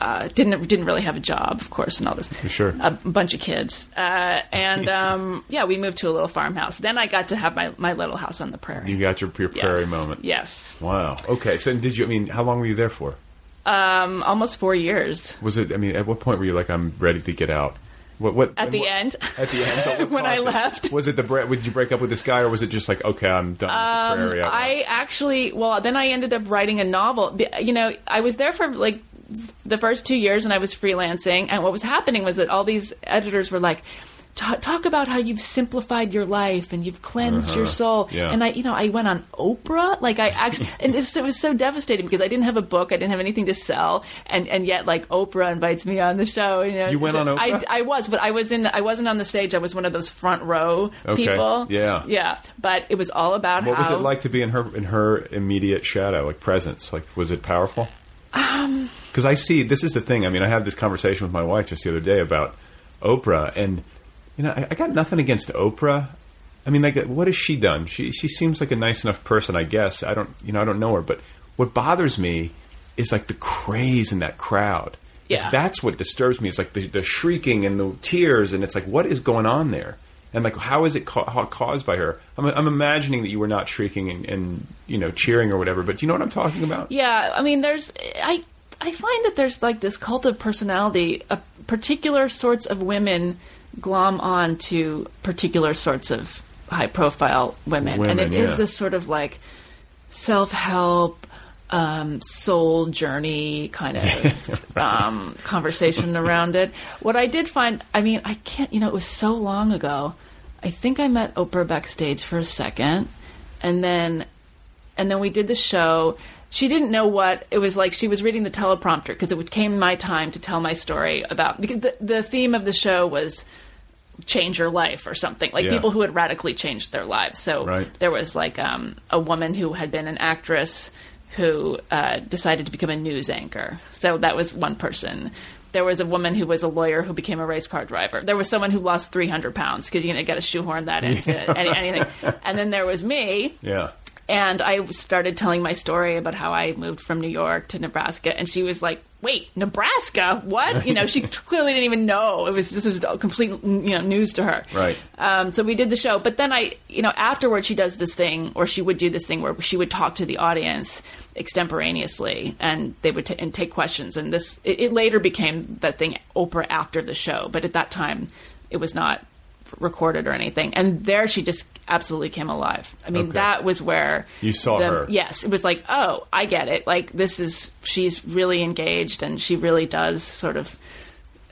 Uh, didn't didn't really have a job, of course, and all this. Sure. A bunch of kids, uh, and um, yeah, we moved to a little farmhouse. Then I got to have my, my little house on the prairie. You got your, your Yes. prairie moment. Yes, Wow. Okay. So did you? I mean, how long were you there for? Um, almost four years. Was it? I mean, at what point were you like, I'm ready to get out? What? What? At the what- end, At the end. When I left. Was it the? bre- Did you break up with this guy, or was it just like, okay, I'm done with the prairie? Um, I actually, well, then I ended up writing a novel. You know, I was there for like the first two years, and I was freelancing. And what was happening was that all these editors were like. "Ta- Talk about how you've simplified your life and you've cleansed your Uh-huh. soul. Yeah. And I, you know, I went on Oprah. Like I actually, and it was, so devastating because I didn't have a book, I didn't have anything to sell, and and yet like Oprah invites me on the show. You know, You went on I, Oprah? I was, but I was in. I wasn't on the stage. I was one of those front row Okay. people. Yeah. yeah. But it was all about her. what was it like to be in her in her immediate shadow, like presence? Like, was it powerful? Um, Because I see this is the thing. I mean, I had this conversation with my wife just the other day about Oprah, and you know, I, I got nothing against Oprah. I mean, like, what has she done? She she seems like a nice enough person, I guess. I don't, you know, I don't know her, but what bothers me is like the craze in that crowd. Yeah. that's what disturbs me. It's like the, the shrieking and the tears, and it's like, what is going on there? And like, how is it ca- how, caused by her? I'm, I'm imagining that you were not shrieking and, and you know cheering or whatever, but do you know what I'm talking about? Yeah, I mean, there's I I find that there's like this cult of personality. A particular sorts of women glom on to particular sorts of high profile women, Women, and it is yeah. this sort of like self help. Um, soul journey kind of um, conversation around it. What I did find, I mean, I can't, you know, it was so long ago. I think I met Oprah backstage for a second, and then and then we did the show. She didn't know what it was like. She was reading the teleprompter because it came my time to tell my story about because the, the theme of the show was change your life or something like Yeah. people who had radically changed their lives. So Right. there was like um, a woman who had been an actress who uh, decided to become a news anchor. So that was one person. There was a woman who was a lawyer who became a race car driver. There was someone who lost 300 pounds because you know, got to get a shoehorn that into any, anything. And then there was me, Yeah. and I started telling my story about how I moved from New York to Nebraska, and she was like, "Wait, Nebraska? What?" You know, she clearly didn't even know it was. This was complete, you know, news to her. Right. Um, so we did the show, but then I, you know, afterwards she does this thing, or she would do this thing where she would talk to the audience extemporaneously, and they would ta and take questions. And this, it, it later became that thing, Oprah after the show, but at that time, it was not recorded or anything. And there she just absolutely came alive. I mean, Okay. that was where You saw the- her. Yes, it was like, oh, I get it. Like this is she's really engaged, and she really does sort of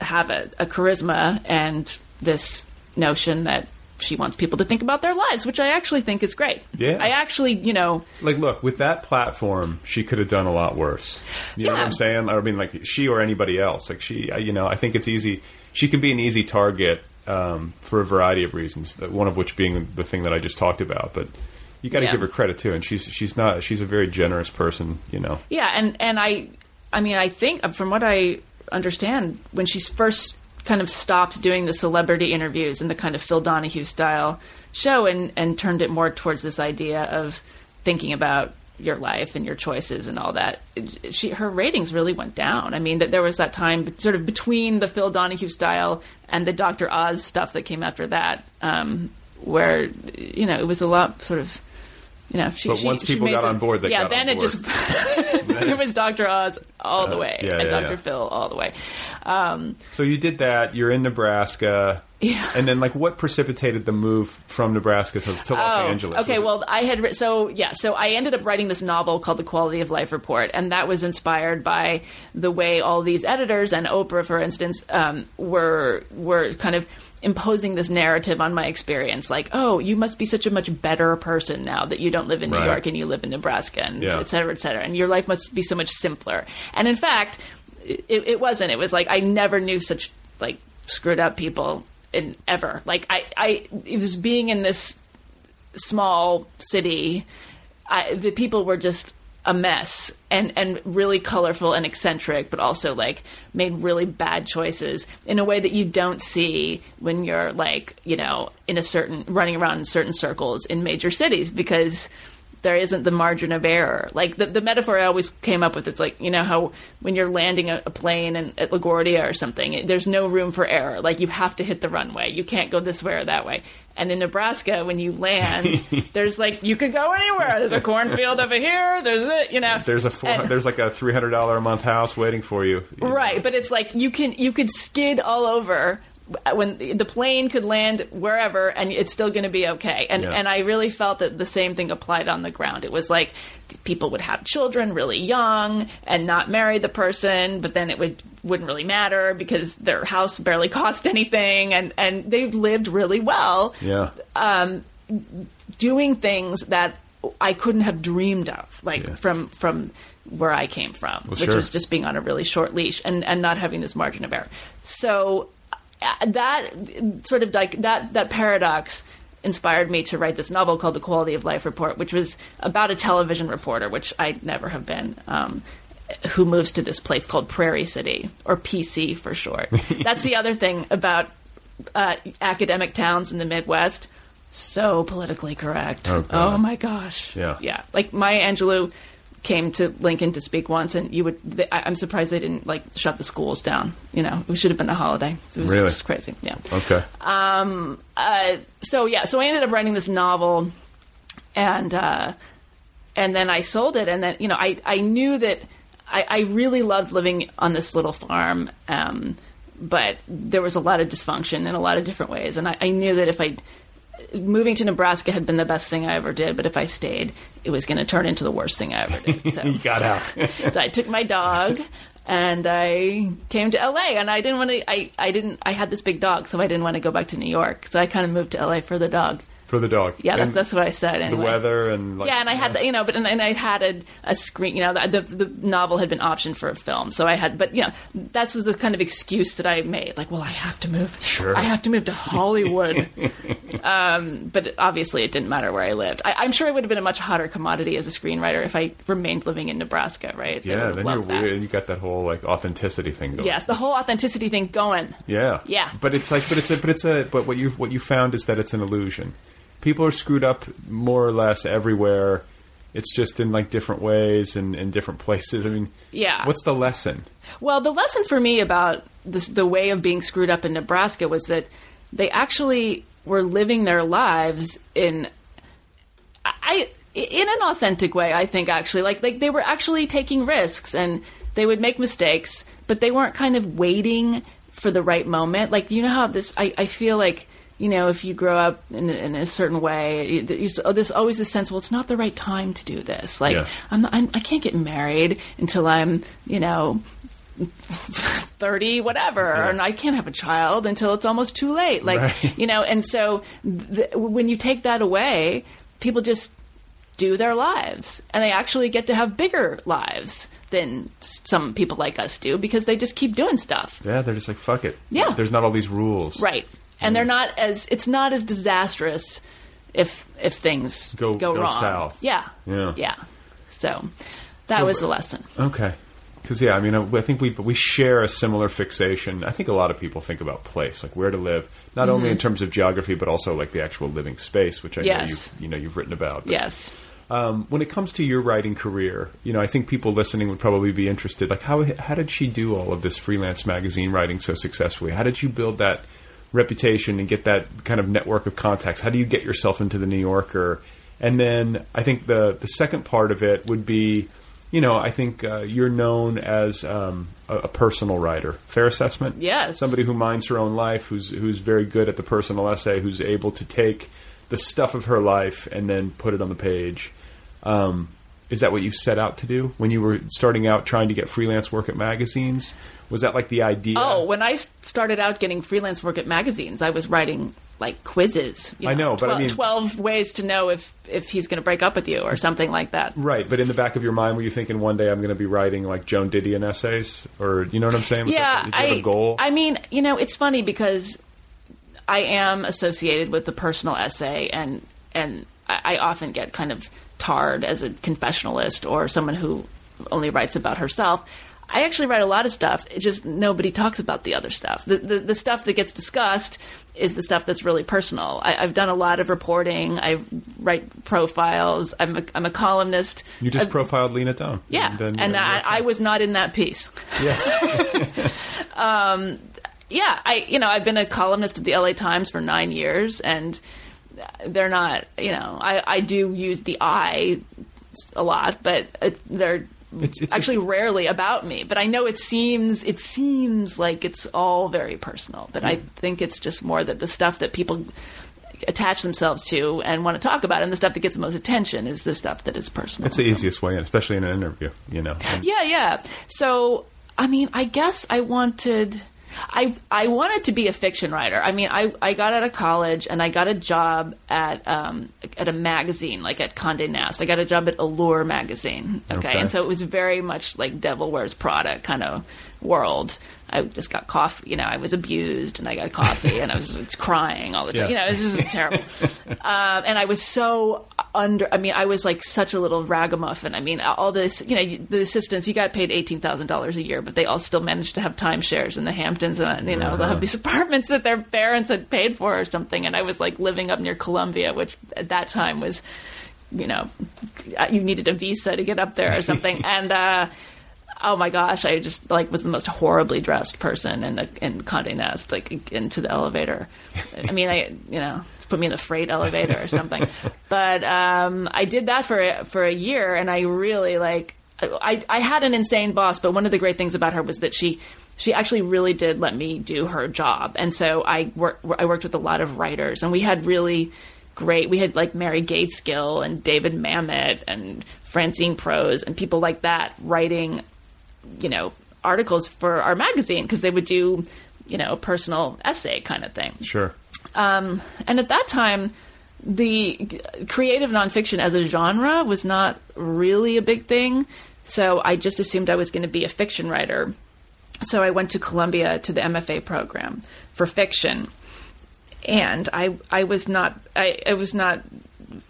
have a, a charisma and this notion that she wants people to think about their lives, which I actually think is great. Yeah. I actually, you know, Like, look, with that platform, she could have done a lot worse. You know what Yeah. I'm saying? I mean, like she or anybody else. Like she, you know, I think it's easy. She can be an easy target um, for a variety of reasons. One of which being the thing that I just talked about. But you got to Yeah. give her credit too. And she's she's not. She's a very generous person. You know. Yeah, and and I, I mean, I think uh, from what I understand, when she first kind of stopped doing the celebrity interviews and the kind of Phil Donahue style show, and and turned it more towards this idea of thinking about your life and your choices and all that. She her ratings really went down. I mean, that there was that time sort of between the Phil Donahue style and the Doctor Oz stuff that came after that, um, where you know it was a lot sort of. You know, she, But she, once people got some- on board, they yeah. got then on it just then it was Doctor Oz all the Uh, way yeah, and yeah, Doctor yeah. Phil all the way. Um, So you did that. You're in Nebraska. Yeah. And then, like, what precipitated the move from Nebraska to, to Los Oh, Angeles? Okay, well, I had writ- so yeah, so I ended up writing this novel called The Quality of Life Report, and that was inspired by the way all these editors and Oprah, for instance, um, were were kind of imposing this narrative on my experience, like, oh, you must be such a much better person now that you don't live in New Right. York and you live in Nebraska, and Yeah. et cetera, et cetera, and your life must be so much simpler. And in fact, it, it wasn't. It was like I never knew such like screwed up people in ever. Like I, I was being in this small city, I, the people were just a mess and and really colorful and eccentric, but also like made really bad choices in a way that you don't see when you're like you know in a certain running around in certain circles in major cities because there isn't the margin of error. Like the, the metaphor I always came up with, it's like, you know, how when you're landing a, a plane in, at LaGuardia or something, it, there's no room for error. Like you have to hit the runway. You can't go this way or that way. And in Nebraska, when you land, there's like, you could go anywhere. There's a cornfield over here. There's it, you know. there's a four, And- there's like a three hundred dollar a month house waiting for you. Right, but it's like you can you could skid all over when the plane could land wherever and it's still going to be okay. And Yeah. and I really felt that the same thing applied on the ground. It was like people would have children really young and not marry the person, but then it would wouldn't really matter because their house barely cost anything and and they've lived really well Yeah. Um, doing things that I couldn't have dreamed of, like Yeah. from from where I came from, which sure. was just being on a really short leash and and not having this margin of error. So that sort of like that that paradox inspired me to write this novel called The Quality of Life Report, which was about a television reporter, which I never have been. Um, who moves to this place called Prairie City, or PC for short? That's the other thing about uh, academic towns in the Midwest. So politically correct. Oh, oh my gosh. Yeah. Yeah. Like Maya Angelou came to Lincoln to speak once, and you would. They, I, I'm surprised they didn't like shut the schools down. You know, it should have been a holiday. It was Really? just crazy. Yeah. Okay. Um. Uh, so yeah, so I ended up writing this novel, and uh, and then I sold it, and then you know I I knew that I, I really loved living on this little farm, um, but there was a lot of dysfunction in a lot of different ways, and I, I knew that if I moving to Nebraska had been the best thing I ever did, but if I stayed, it was going to turn into the worst thing I ever did. So you got out. so I took my dog and I came to LA and I didn't want to I, I didn't I had this big dog so I didn't want to go back to New York so I kind of moved to LA for the dog. For the dog. Yeah, that's, that's what I said anyway. the weather and like, yeah, and I had you know, but and, and I had a, a screen. You know, the, the the novel had been optioned for a film, so I had. But you know, that was the kind of excuse that I made. Like, well, I have to move. Sure. I have to move to Hollywood. um, but obviously, it didn't matter where I lived. I, I'm sure I would have been a much hotter commodity as a screenwriter if I remained living in Nebraska. Right? They yeah. Then you're that. weird. You got that whole like authenticity thing going. Yes, the whole authenticity thing going. Yeah. Yeah. But it's like, but it's a, but it's a, but what you what you found is that it's an illusion. People are screwed up more or less everywhere. It's just in like different ways and in different places. I mean, Yeah. What's the lesson? Well, the lesson for me about this, the way of being screwed up in Nebraska was that they actually were living their lives in, I, in an authentic way. I think actually, like, like they were actually taking risks and they would make mistakes, but they weren't kind of waiting for the right moment. Like, you know how this? I, I feel like. You know, if you grow up in, in a certain way, oh, there's always this sense. Well, it's not the right time to do this. Like, Yeah. I'm, not, I'm I can't get married until I'm, you know, 30 whatever and i can't have a child until it's almost too late like Right. you know and so th- when you take that away people just do their lives and they actually get to have bigger lives than some people like us do because they just keep doing stuff Yeah, they're just like fuck it. Yeah. There's not all these rules. right and they're not as it's not as disastrous if if things Go- go, go wrong south. yeah Yeah. yeah so that So- was the lesson Okay. Because yeah, I mean, I think we we share a similar fixation. I think a lot of people think about place, like where to live, not Mm-hmm. only in terms of geography, but also like the actual living space, which I Yes. know you you know you've written about. But, yes Um, when it comes to your writing career, you know, I think people listening would probably be interested. Like, how how did she do all of this freelance magazine writing so successfully? How did you build that reputation and get that kind of network of contacts? How do you get yourself into the New Yorker? And then I think the the second part of it would be, you know, I think uh, you're known as um, a, a personal writer. Fair assessment. Yes. Somebody who minds her own life, who's who's very good at the personal essay, who's able to take the stuff of her life and then put it on the page. Um, is that what you set out to do when you were starting out trying to get freelance work at magazines? Was that like the idea? Oh, when I started out getting freelance work at magazines, I was writing like quizzes. you I know, but I 12 mean- twelve ways to know if if he's going to break up with you or something like that. Right, but in the back of your mind, were you thinking one day I'm going to be writing like Joan Didion essays, or you know what I'm saying? Was yeah, that, did you have I goal. I mean, you know, it's funny because I am associated with the personal essay, and and I, I often get kind of tarred as a confessionalist or someone who only writes about herself. I actually write a lot of stuff. It just nobody talks about the other stuff. The, the the stuff that gets discussed is the stuff that's really personal. I, I've done a lot of reporting. I write profiles. I'm a, I'm a columnist. you just profiled Lena Dunham. yeah, then, and uh, I, I was not in that piece. um, yeah, I you know I've been a columnist at the LA Times for nine years, and they're not you know I, I do use the I a lot, but uh, they're It's- it's actually rarely about me. But I know it seems it seems like it's all very personal, but I think it's just more that the stuff that people attach themselves to and want to talk about, and the stuff that gets the most attention is the stuff that is personal. It's the easiest way, in, especially in an interview. You know. And- Yeah, yeah. So, I mean, I guess I wanted. I I wanted to be a fiction writer. I mean, I, I got out of college and I got a job at um, at a magazine, like at Condé Nast. I got a job at Allure magazine. Okay? Okay. and so it was very much like Devil Wears Prada kind of world. I just got coffee. You know, I was abused and I got coffee and I was crying all the time. Yeah. You know, it was just terrible. um, and I was so under. I mean, I was like such a little ragamuffin. I mean, all this. You know, the assistants. You got paid eighteen thousand dollars a year, but they all still managed to have timeshares in the Hamptons, and you know, they'll have these apartments that their parents had paid for or something. And I was like living up near Columbia, which at that time was, you know, you needed a visa to get up there or something. and uh, oh my gosh, I just like was the most horribly dressed person in the in Condé Nast, like into the elevator. I mean, I you know put me in the freight elevator or something. but um, I did that for a- for a year, and I really like. I I had an insane boss, but one of the great things about her was that she. She actually really did let me do her job, and so I work. I worked with a lot of writers, and we had really great. We had like Mary Gaitskill and David Mamet and Francine Prose and people like that writing you know, articles for our magazine because they would do, you know, a personal essay kind of thing. Sure. Um, and at that time, the creative nonfiction as a genre was not really a big thing. So I just assumed I was going to be a fiction writer. So I went to Columbia to the MFA program for fiction, and I I was not I, I was not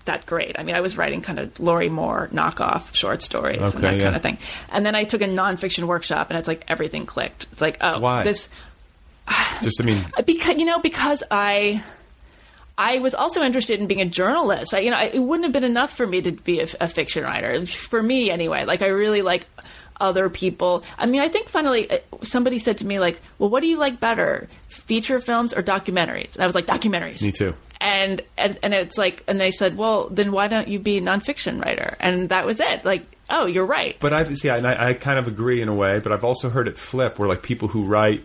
that great. I mean, I was writing kind of Lorrie Moore knockoff short stories Okay, and that yeah. kind of thing. And then I took a nonfiction workshop, and it's like everything clicked. It's like, oh, Why? this Just, I mean, because you know because I I was also interested in being a journalist. I, you know, I, it wouldn't have been enough for me to be a, a fiction writer. For me, anyway. Like I really like other people. I mean, I think finally uh, somebody said to me like, "Well, what do you like better, feature films or documentaries?" And I was like, "Documentaries." me too. And, and and it's like, and they said, "Well, then why don't you be a nonfiction writer?" And that was it. Like, oh, you're right. But I've see, I, I kind of agree in a way. But I've also heard it flip, where like people who write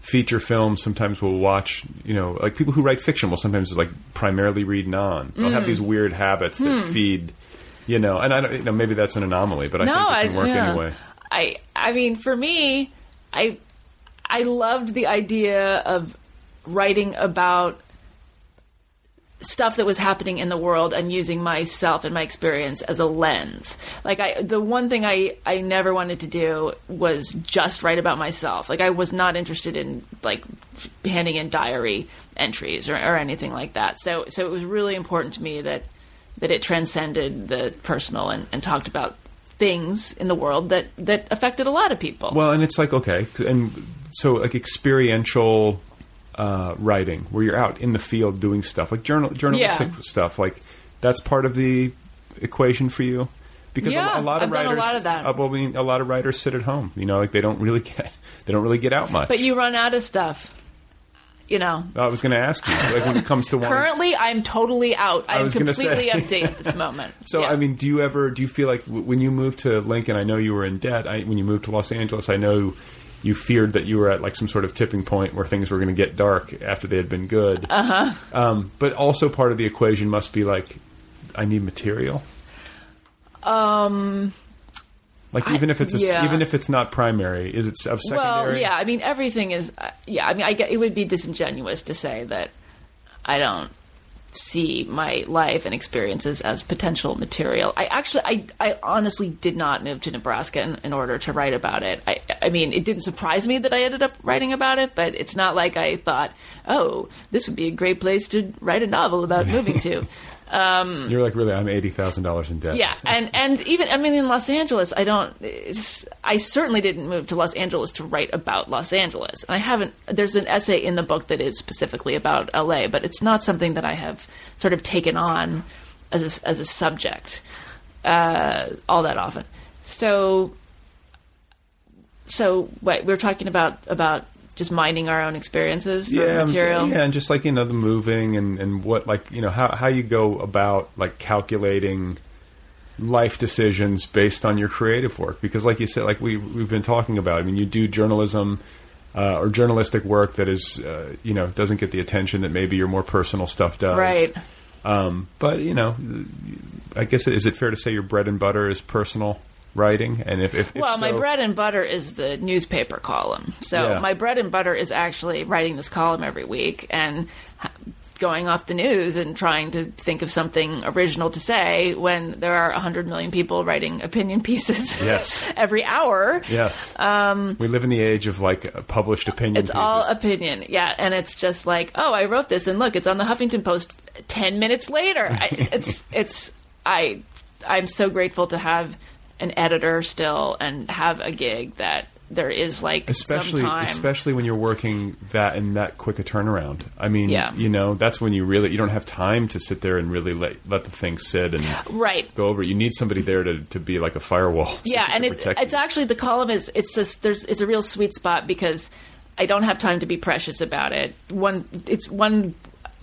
feature films sometimes will watch, you know, like people who write fiction will sometimes like primarily read non. They'll Mm. have these weird habits that feed, you know, and I don't, you know, maybe that's an anomaly, but I no, think it I can work yeah. anyway. I I mean, for me, I I loved the idea of writing about stuff that was happening in the world and using myself and my experience as a lens. Like I the one thing I I never wanted to do was just write about myself. Like I was not interested in like handing in diary entries or, or anything like that. So so it was really important to me that that it transcended the personal and, and talked about things in the world that that affected a lot of people. Well, and it's like okay, and so like experiential uh, writing, where you're out in the field doing stuff like journal journalistic Yeah. stuff, like that's part of the equation for you? Because Yeah, a, a lot of I've done a writers, lot of that. uh, well, I mean, a lot of writers sit at home. You know, like they don't really get, they don't really get out much. But you run out of stuff. You know. I was going to ask you, like when it comes to Currently, I'm totally out. I I'm gonna completely say. empty at this moment. So Yeah. I mean, do you ever do you feel like w- when you moved to Lincoln? I know you were in debt. I, when you moved to Los Angeles, I know you feared that you were at like some sort of tipping point where things were going to get dark after they had been good. Uh Uh-huh. huh. Um, but also part of the equation must be like, I need material. Um. Like even if it's a, yeah. even if it's not primary, is it of secondary? Well, yeah. I mean, everything is. Uh, yeah. I mean, I get it would be disingenuous to say that I don't see my life and experiences as potential material. I actually, I, I honestly did not move to Nebraska in, in order to write about it. I, I mean, it didn't surprise me that I ended up writing about it, but it's not like I thought, oh, this would be a great place to write a novel about moving to. You're like really, I'm eighty thousand dollars in debt. Yeah, and and even I mean in Los Angeles, I don't. I certainly didn't move to Los Angeles to write about Los Angeles. And I haven't. There's an essay in the book that is specifically about LA, but it's not something that I have sort of taken on as a, as a subject uh, all that often. So, so what we're talking about about just minding our own experiences for yeah, material. yeah, and just like you know the moving and and what like you know how how you go about like calculating life decisions based on your creative work because like you said like we we've been talking about I mean you do journalism uh, or journalistic work that is uh, you know doesn't get the attention that maybe your more personal stuff does Right. um, but you know I guess is it fair to say your bread and butter is personal writing and if, if, if Well, my bread and butter is the newspaper column. So Yeah. my bread and butter is actually writing this column every week and going off the news and trying to think of something original to say when there are 100 million people writing opinion pieces Yes. every hour. Yes. Um, we live in the age of like uh, published opinion. It's all opinion, yeah, and it's just like, oh, I wrote this, and look, it's on the Huffington Post ten minutes later. I, it's it's I I'm so grateful to have an editor still and have a gig that there is like especially especially when you're working that in that quick a turnaround. I mean, Yeah. you know, that's when you really you don't have time to sit there and really let let the thing sit and right. go over. it. You need somebody there to, to be like a firewall. yeah, and it's it's you. actually the column is it's just there's it's a real sweet spot because I don't have time to be precious about it. One it's one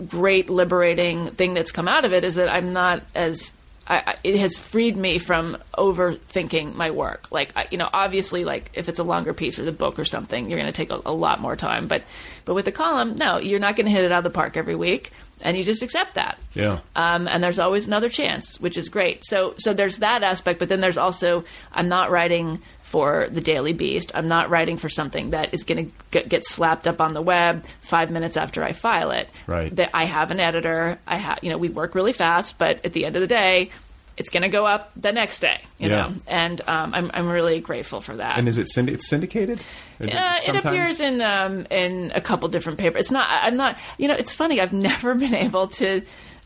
great liberating thing that's come out of it is that I'm not as I, it has freed me from overthinking my work. Like, I, you know, obviously, like if it's a longer piece or the book or something, you're going to take a, a lot more time. But, but with the column, no, you're not going to hit it out of the park every week, and you just accept that yeah. um, and there's always another chance, which is great. So, so there's that aspect, but then there's also I'm not writing for the Daily Beast. I'm not writing for something that is going to get, slapped up on the web five minutes after I file it. Right. That I have an editor. I have, you know, we work really fast, but at the end of the day, it's going to go up the next day. You Yeah. know, and um, I'm I'm really grateful for that. And is it it's syndicated? Uh, it Sometimes? appears in um, in a couple different papers. It's not. I'm not. You know, it's funny. I've never been able to.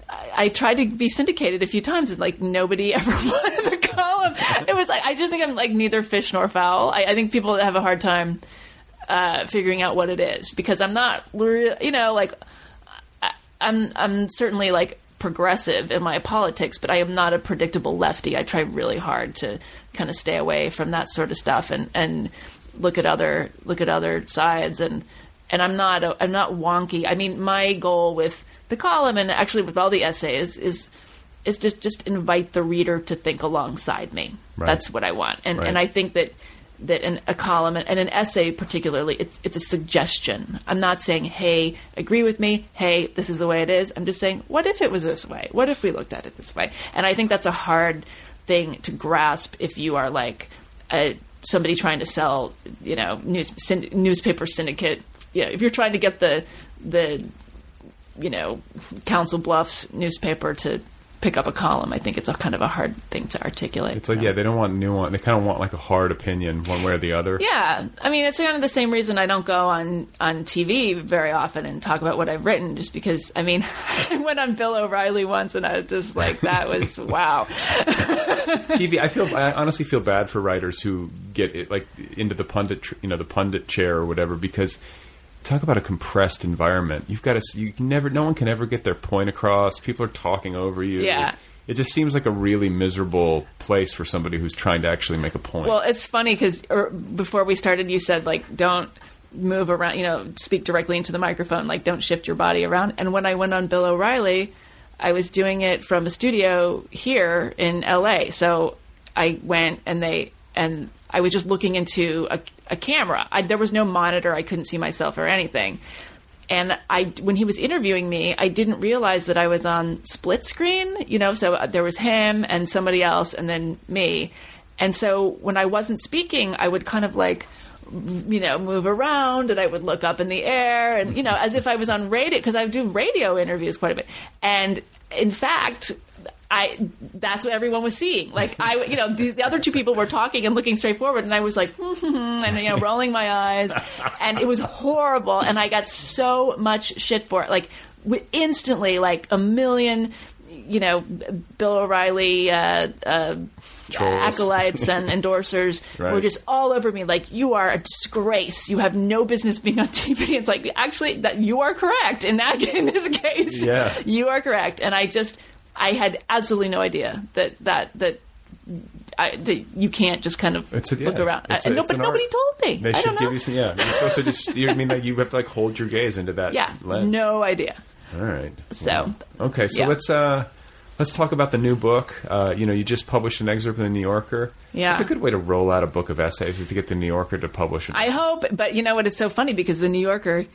I, I tried to be syndicated a few times, and like nobody ever wanted the. It was. like I just think I'm like neither fish nor fowl. I, I think people have a hard time uh, figuring out what it is because I'm not. You know, like I, I'm. I'm certainly like progressive in my politics, but I am not a predictable lefty. I try really hard to kind of stay away from that sort of stuff and and look at other look at other sides and and I'm not a, I'm not wonky. I mean, my goal with the column and actually with all the essays is is just just invite the reader to think alongside me. Right. That's what I want, and Right. and I think that that in a column and an essay particularly it's it's a suggestion. I'm not saying hey agree with me. Hey this is the way it is. I'm just saying what if it was this way? What if we looked at it this way? And i think that's a hard thing to grasp if you are like a, somebody trying to sell you know news syn- newspaper syndicate. You know if you're trying to get the the you know council bluffs newspaper to pick up a column i think it's a kind of a hard thing to articulate It's like So. yeah, they don't want nuance. They kind of want like a hard opinion, one way or the other. Yeah, I mean, it's kind of the same reason I don't go on on TV very often and talk about what I've written, just because. I mean, I went on Bill O'Reilly once, and I was just like, that was wow. TV. I feel. I honestly feel bad for writers who get it like into the pundit, you know, the pundit chair or whatever, because talk about a compressed environment. You've got to. You can never. No one can ever get their point across. People are talking over you. Yeah. It just seems like a really miserable place for somebody who's trying to actually make a point. Well, it's funny because er, before we started, you said like don't move around, you know, speak directly into the microphone, like don't shift your body around. And when I went on Bill O'Reilly, I was doing it from a studio here in LA. So I went and they and I was just looking into a, a camera. I, there was no monitor. I couldn't see myself or anything. And I, when he was interviewing me, I didn't realize that I was on split screen. You know, so uh, there was him and somebody else, and then me. And so when I wasn't speaking, I would kind of like you know, move around and I would look up in the air and, you know, as if I was on radio because I do radio interviews quite a bit. And in fact, I that's what everyone was seeing. Like I, you know, the, the, other two people were talking and looking straight forward, and I was like, and you know, rolling my eyes, and it was horrible. And I got so much shit for it. Like instantly, like a million, you know, Bill O'Reilly. Uh, uh, acolytes and endorsers right. were just all over me like you are a disgrace you have no business being on tv it's like actually that you are correct in that in this case yeah you are correct and i just I had absolutely no idea that that that. I, that you can't just kind of a, look yeah, around. A, and nobody, nobody told me. They I should give know. you some. Yeah, you're supposed to just. You mean like you have to like hold your gaze into that? Yeah, lens. no idea. All right. So okay, so yeah. let's uh let's talk about the new book. Uh, you know, you just published an excerpt in the New Yorker. Yeah, it's a good way to roll out a book of essays is to get the New Yorker to publish it. I hope, but you know what? It's so funny because the New Yorker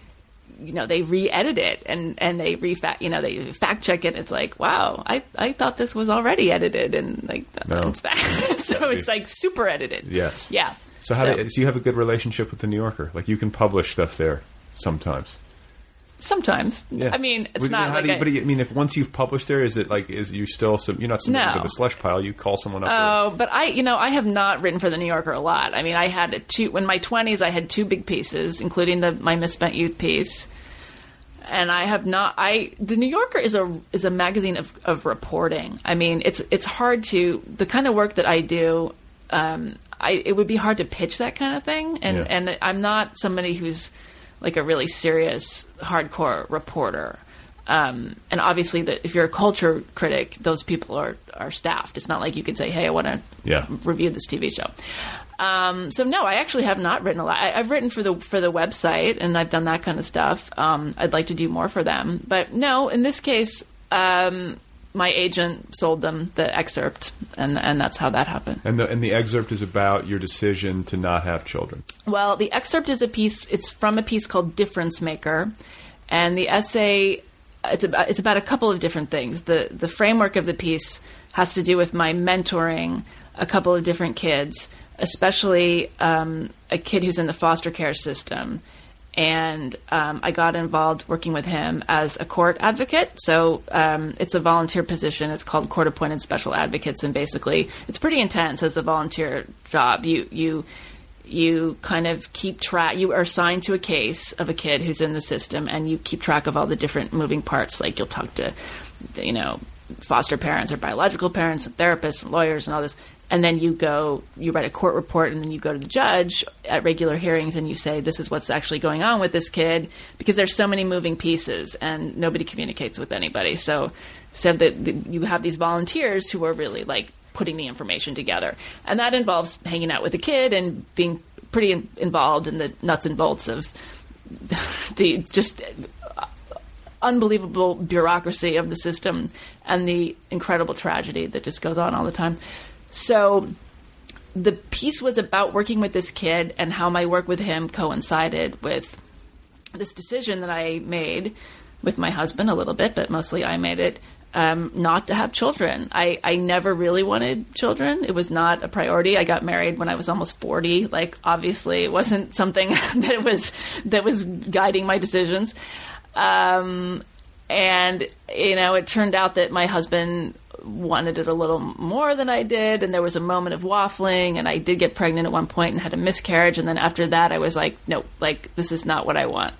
you know they re-edit it and and they re you know they fact check it. It's like wow, I I thought this was already edited and like no. it's back. so it's like super edited. Yes. Yeah. So how so, do, do you have a good relationship with the New Yorker? Like you can publish stuff there sometimes. Sometimes, yeah. I mean, it's not like. You, a, but I mean, if once you've published there, is it like is you still some? You're not submitting no. to the slush pile. You call someone up. Oh, but I, you know, I have not written for the New Yorker a lot. I mean, I had two in my twenties. I had two big pieces, including the my misspent youth piece, and I have not. I the New Yorker is a is a magazine of, of reporting. I mean, it's it's hard to the kind of work that I do. Um, I it would be hard to pitch that kind of thing, and yeah. and I'm not somebody who's like a really serious, hardcore reporter. Um, and obviously, the, if you're a culture critic, those people are are staffed. It's not like you could say, "Hey, I want to yeah. review this TV show." Um, so no, I actually have not written a lot. I, have written for the for the website, and I've done that kind of stuff. Um, I'd like to do more for them, but no, in this case, um, my agent sold them the excerpt, and and that's how that happened. And the and the excerpt is about your decision to not have children. Well, the excerpt is a piece. It's from a piece called Difference Maker, and the essay. It's about it's about a couple of different things. the The framework of the piece has to do with my mentoring a couple of different kids, especially um, a kid who's in the foster care system and um, I got involved working with him as a court advocate. So um, it's a volunteer position. It's called court appointed special advocates, and basically it's pretty intense as a volunteer job. You you you kind of keep track. You are assigned to a case of a kid who's in the system, and you keep track of all the different moving parts. Like you'll talk to, you know, foster parents or biological parents, and therapists, and lawyers, and all this and then you go you write a court report and then you go to the judge at regular hearings and you say this is what's actually going on with this kid because there's so many moving pieces and nobody communicates with anybody. So so that you have these volunteers who are really like putting the information together. And that involves hanging out with the kid and being pretty in, involved in the nuts and bolts of the just unbelievable bureaucracy of the system and the incredible tragedy that just goes on all the time so the piece was about working with this kid and how my work with him coincided with this decision that I made with my husband a little bit, but mostly I made it um, not to have children. I, I never really wanted children. It was not a priority. I got married when I was almost 40. Like, obviously, it wasn't something that was that was guiding my decisions. Um, and you know, it turned out that my husband wanted it a little more than I did, and there was a moment of waffling, and I did get pregnant at one point and had a miscarriage, and then after that, I was like, no, like this is not what I want.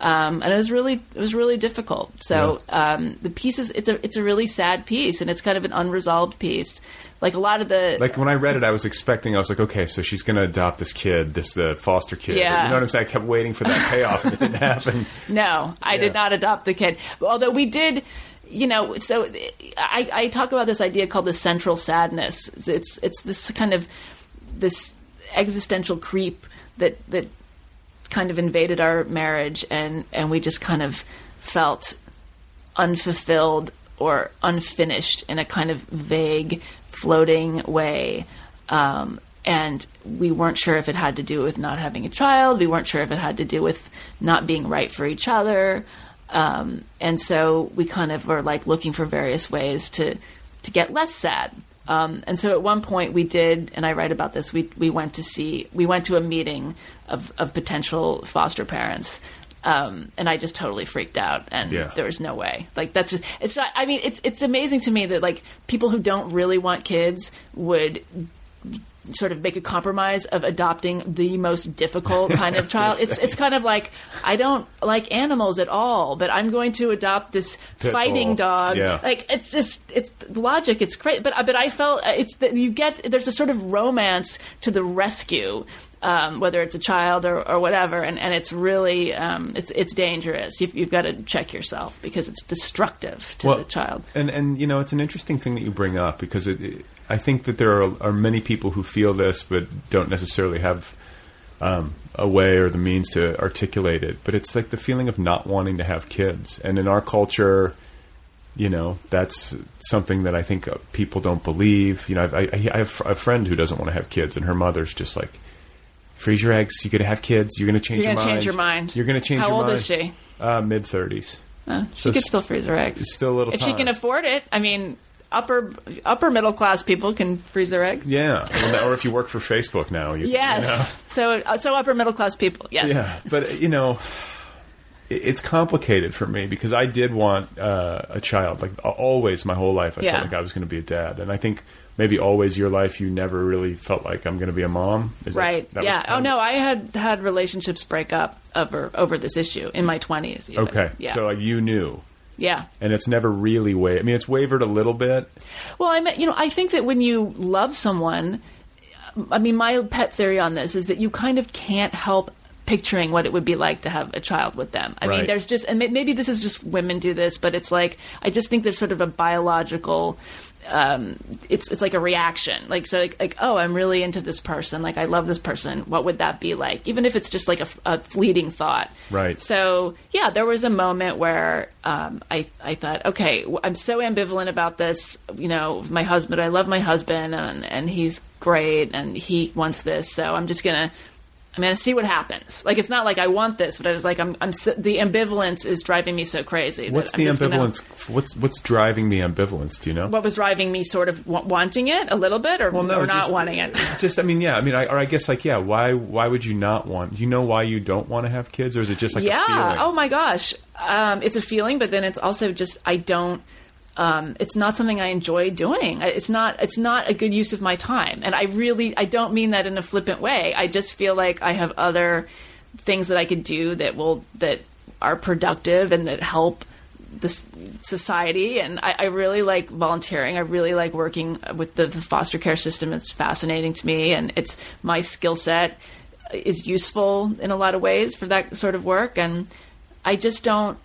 Um, and it was really it was really difficult. So yeah. um, the piece is it's a it's a really sad piece, and it's kind of an unresolved piece. Like a lot of the like when I read it, I was expecting I was like, okay, so she's going to adopt this kid, this the foster kid. Yeah. you know what I'm saying? I kept waiting for that payoff, and it didn't happen. No, I yeah. did not adopt the kid. Although we did you know, so I, I talk about this idea called the central sadness. It's it's this kind of this existential creep that that kind of invaded our marriage, and and we just kind of felt unfulfilled or unfinished in a kind of vague, floating way. Um, and we weren't sure if it had to do with not having a child. We weren't sure if it had to do with not being right for each other. Um, and so we kind of were like looking for various ways to to get less sad. Um, and so at one point we did, and I write about this. We we went to see, we went to a meeting of of potential foster parents, um, and I just totally freaked out, and Yeah. there was no way. Like that's just, it's not. I mean, it's it's amazing to me that like people who don't really want kids would sort of make a compromise of adopting the most difficult kind of child. It's it's kind of like I don't like animals at all, but I'm going to adopt this Pit fighting bull. dog. Yeah. Like it's just it's logic. It's great, but but I felt it's that you get there's a sort of romance to the rescue. Um, whether it's a child or, or whatever, and, and it's really um, it's it's dangerous. You've, you've got to check yourself because it's destructive to the child. And and you know, it's an interesting thing that you bring up because it, it- I think that there are, are many people who feel this but don't necessarily have um, a way or the means to articulate it. But it's like the feeling of not wanting to have kids, and in our culture. You know, that's something that I think uh, people don't believe. You know, I've, I, I have a friend who doesn't want to have kids, and her mother's just like, "Freeze your eggs. You're going to have kids. You're going to change You're your gonna mind. change your mind. You're going to change How your old mind." is she? Uh, Mid thirties. Uh, she So could still freeze her eggs. Still a little if she can afford it. I mean, upper upper middle class people can freeze their eggs. Yeah, or if you work for Facebook now, you Yes. So uh, so upper middle class people. Yes. yeah. But you know, it- it's complicated for me because I did want uh, a child. Like always, my whole life, I Yeah. felt like I was going to be a dad, and I think maybe always your life, you never really felt like I'm going to be a mom. Is Right. that was yeah. Oh no, I had had relationships break up over over this issue in my twenties. Okay, Yeah. so like you knew. Yeah. And it's never really wavered. I mean, it's wavered a little bit. Well, I mean, you know, I think that when you love someone, I mean, my pet theory on this is that you kind of can't help picturing what it would be like to have a child with them. I mean, there's just, and maybe this is just women do this, but it's like I just think there's sort of a biological. Um, it's it's like a reaction, like so, like, like oh, I'm really into this person, like I love this person. What would that be like? Even if it's just like a fleeting thought, Right. so yeah, there was a moment where um, I I thought, okay, I'm so ambivalent about this. You know, my husband, I love my husband, and and he's great, and he wants this, so I'm just gonna. I'm gonna see what happens. Like it's not like I want this, but I was like, I'm. I'm. The ambivalence is driving me so crazy. What's the just gonna- ambivalence? What's what's driving the ambivalence? Do you know? what was driving me sort of wa- wanting it a little bit, or, or not wanting it? Just, I mean, yeah, I mean, I, or I guess, like, yeah, why, why would you not want? Do you know why you don't want to have kids, or is it just like a yeah. feeling? Oh my gosh. Um, it's a feeling, but then it's also just I don't. Um, it's not something I enjoy doing. It's not. It's not a good use of my time, and I really. I don't mean that in a flippant way. I just feel like I have other things that I could do that will that are productive and that help this society and I, I really like volunteering i really like working with the, the foster care system it's fascinating to me and it's my skill set is useful in a lot of ways for that sort of work and i just don't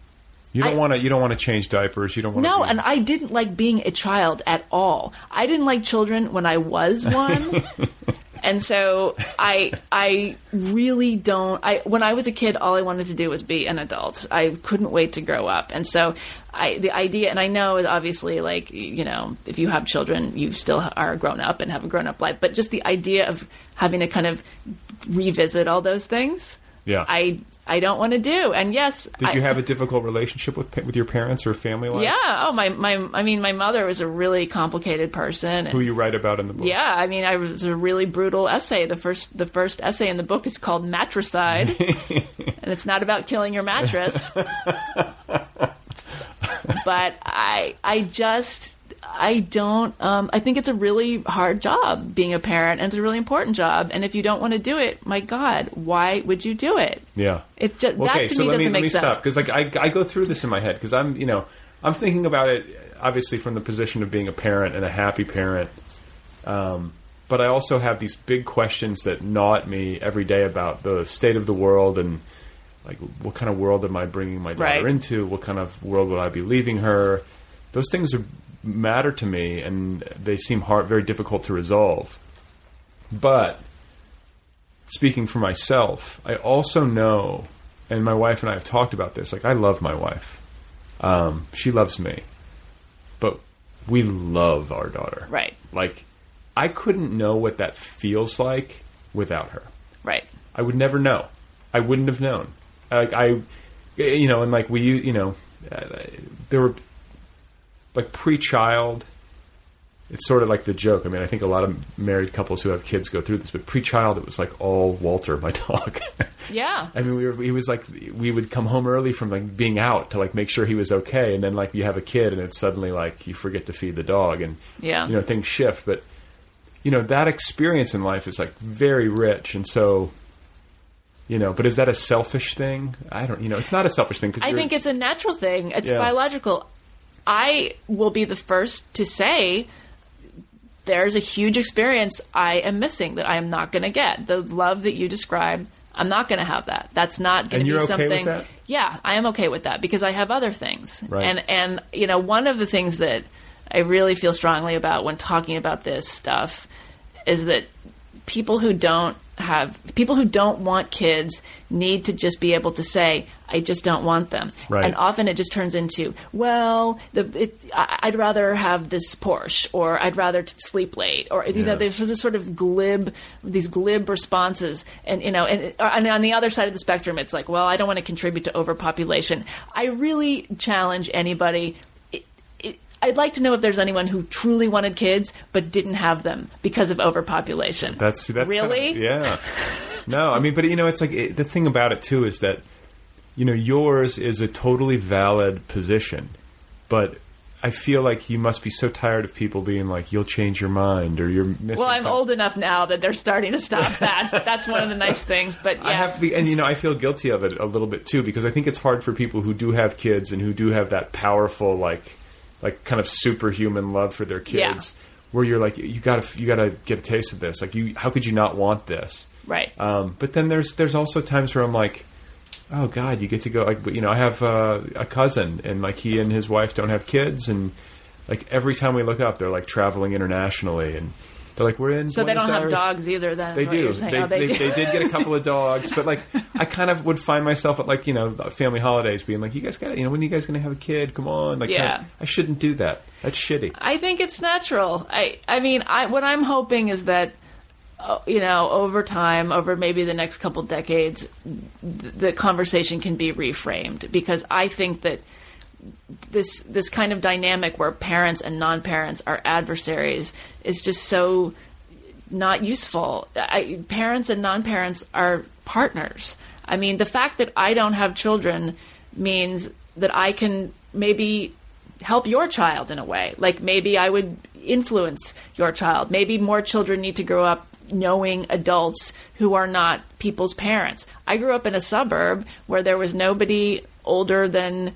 You don't want to. You don't want to change diapers. You don't want. no, be, and I didn't like being a child at all. I didn't like children when I was one. and so I I really don't I when I was a kid all I wanted to do was be an adult. I couldn't wait to grow up. And so I the idea and I know is obviously like you know, if you have children, you still are grown up and have a grown up life, but just the idea of having to kind of revisit all those things. Yeah. I I don't want to do. And yes, Did you I- have a difficult relationship with with your parents or family life? yeah. Oh, my, my, I mean, my mother was a really complicated person. Who you write about in the book? yeah, I mean, I was a really brutal essay. The first, the first essay in the book is called Matricide, and it's not about killing your mattress. but I, I just, I don't. Um, I think it's a really hard job being a parent, and it's a really important job. And if you don't want to do it, my God, why would you do it? Yeah. It just okay, that to so me let doesn't me, let make me sense. stop because like I, I go through this in my head because I'm you know I'm thinking about it obviously from the position of being a parent and a happy parent, um, but I also have these big questions that gnaw at me every day about the state of the world and like what kind of world am I bringing my daughter Right. into? What kind of world will I be leaving her? those things are, matter to me, and they seem hard, very difficult to resolve. But speaking for myself, I also know, and my wife and I have talked about this. Like, I love my wife. Um, she loves me, but we love our daughter. Right. Like, I couldn't know what that feels like without her. Right. I would never know. I wouldn't have known. Like I, you know, and like we, you know, uh, there were like pre-child. It's sort of like the joke. I mean, I think a lot of married couples who have kids go through this, but pre-child, it was like all Walter, my dog. Yeah. I mean, we were, he was like, we would come home early from like being out to like make sure he was okay, and then like you have a kid, and it's suddenly like you forget to feed the dog, and Yeah. you know things shift. But you know that experience in life is like very rich, and so you know. But is that a selfish thing? I don't. You know, it's not a selfish thing. I think it's a natural thing. It's Yeah. biological. I will be the first to say there's a huge experience I am missing that I am not going to get. The love that you describe, I'm not going to have that. That's not going to be okay with something. that? Yeah, I am okay with that because I have other things. Right. And and you know, one of the things that I really feel strongly about when talking about this stuff is that people who don't have people who don't want kids need to just be able to say I just don't want them. Right. And often it just turns into, well, the it, I'd rather have this Porsche, or I'd rather t- sleep late, or you know, there's this sort of glib, these glib responses, and you know, and, uh, and on the other side of the spectrum, it's like, well, I don't want to contribute to overpopulation. I really challenge anybody. I'd like to know if there's anyone who truly wanted kids but didn't have them because of overpopulation. That's that's kind of- really yeah. No, I mean, but you know, it's like it, the thing about it too is that you know yours is a totally valid position, but I feel like you must be so tired of people being like, "You'll change your mind," or "You're missing." Well, I'm something." old enough now that they're starting to stop that. That's one of the nice things. But yeah, I have to be, and you know, I feel guilty of it a little bit too because I think it's hard for people who do have kids and who do have that powerful, like, like kind of superhuman love for their Yeah. kids, where you're like, you gotta, you gotta get a taste of this. Like, you, how could you not want this? right. Um, but then there's there's also times where I'm like, oh God, you get to go like you know I have uh, a cousin and like he and his wife don't have kids and like every time we look up they're like traveling internationally and they're like we're in so they don't have dogs either. Then They do. They, Oh, they, they, do. they did get a couple of dogs, but like I kind of would find myself at like you know family holidays being like, you guys got to you know when are you guys going to have a kid? Come on, like Yeah. kinda- I shouldn't do that. That's shitty. I think it's natural. I I mean, I what I'm hoping is that uh, you know, over time, over maybe the next couple decades, th- the conversation can be reframed because I think that this this kind of dynamic where parents and non-parents are adversaries is just so not useful. I, parents and non-parents are partners. I mean, the fact that I don't have children means that I can maybe help your child in a way. Like maybe I would influence your child. Maybe more children need to grow up knowing adults who are not people's parents. I grew up in a suburb where there was nobody older than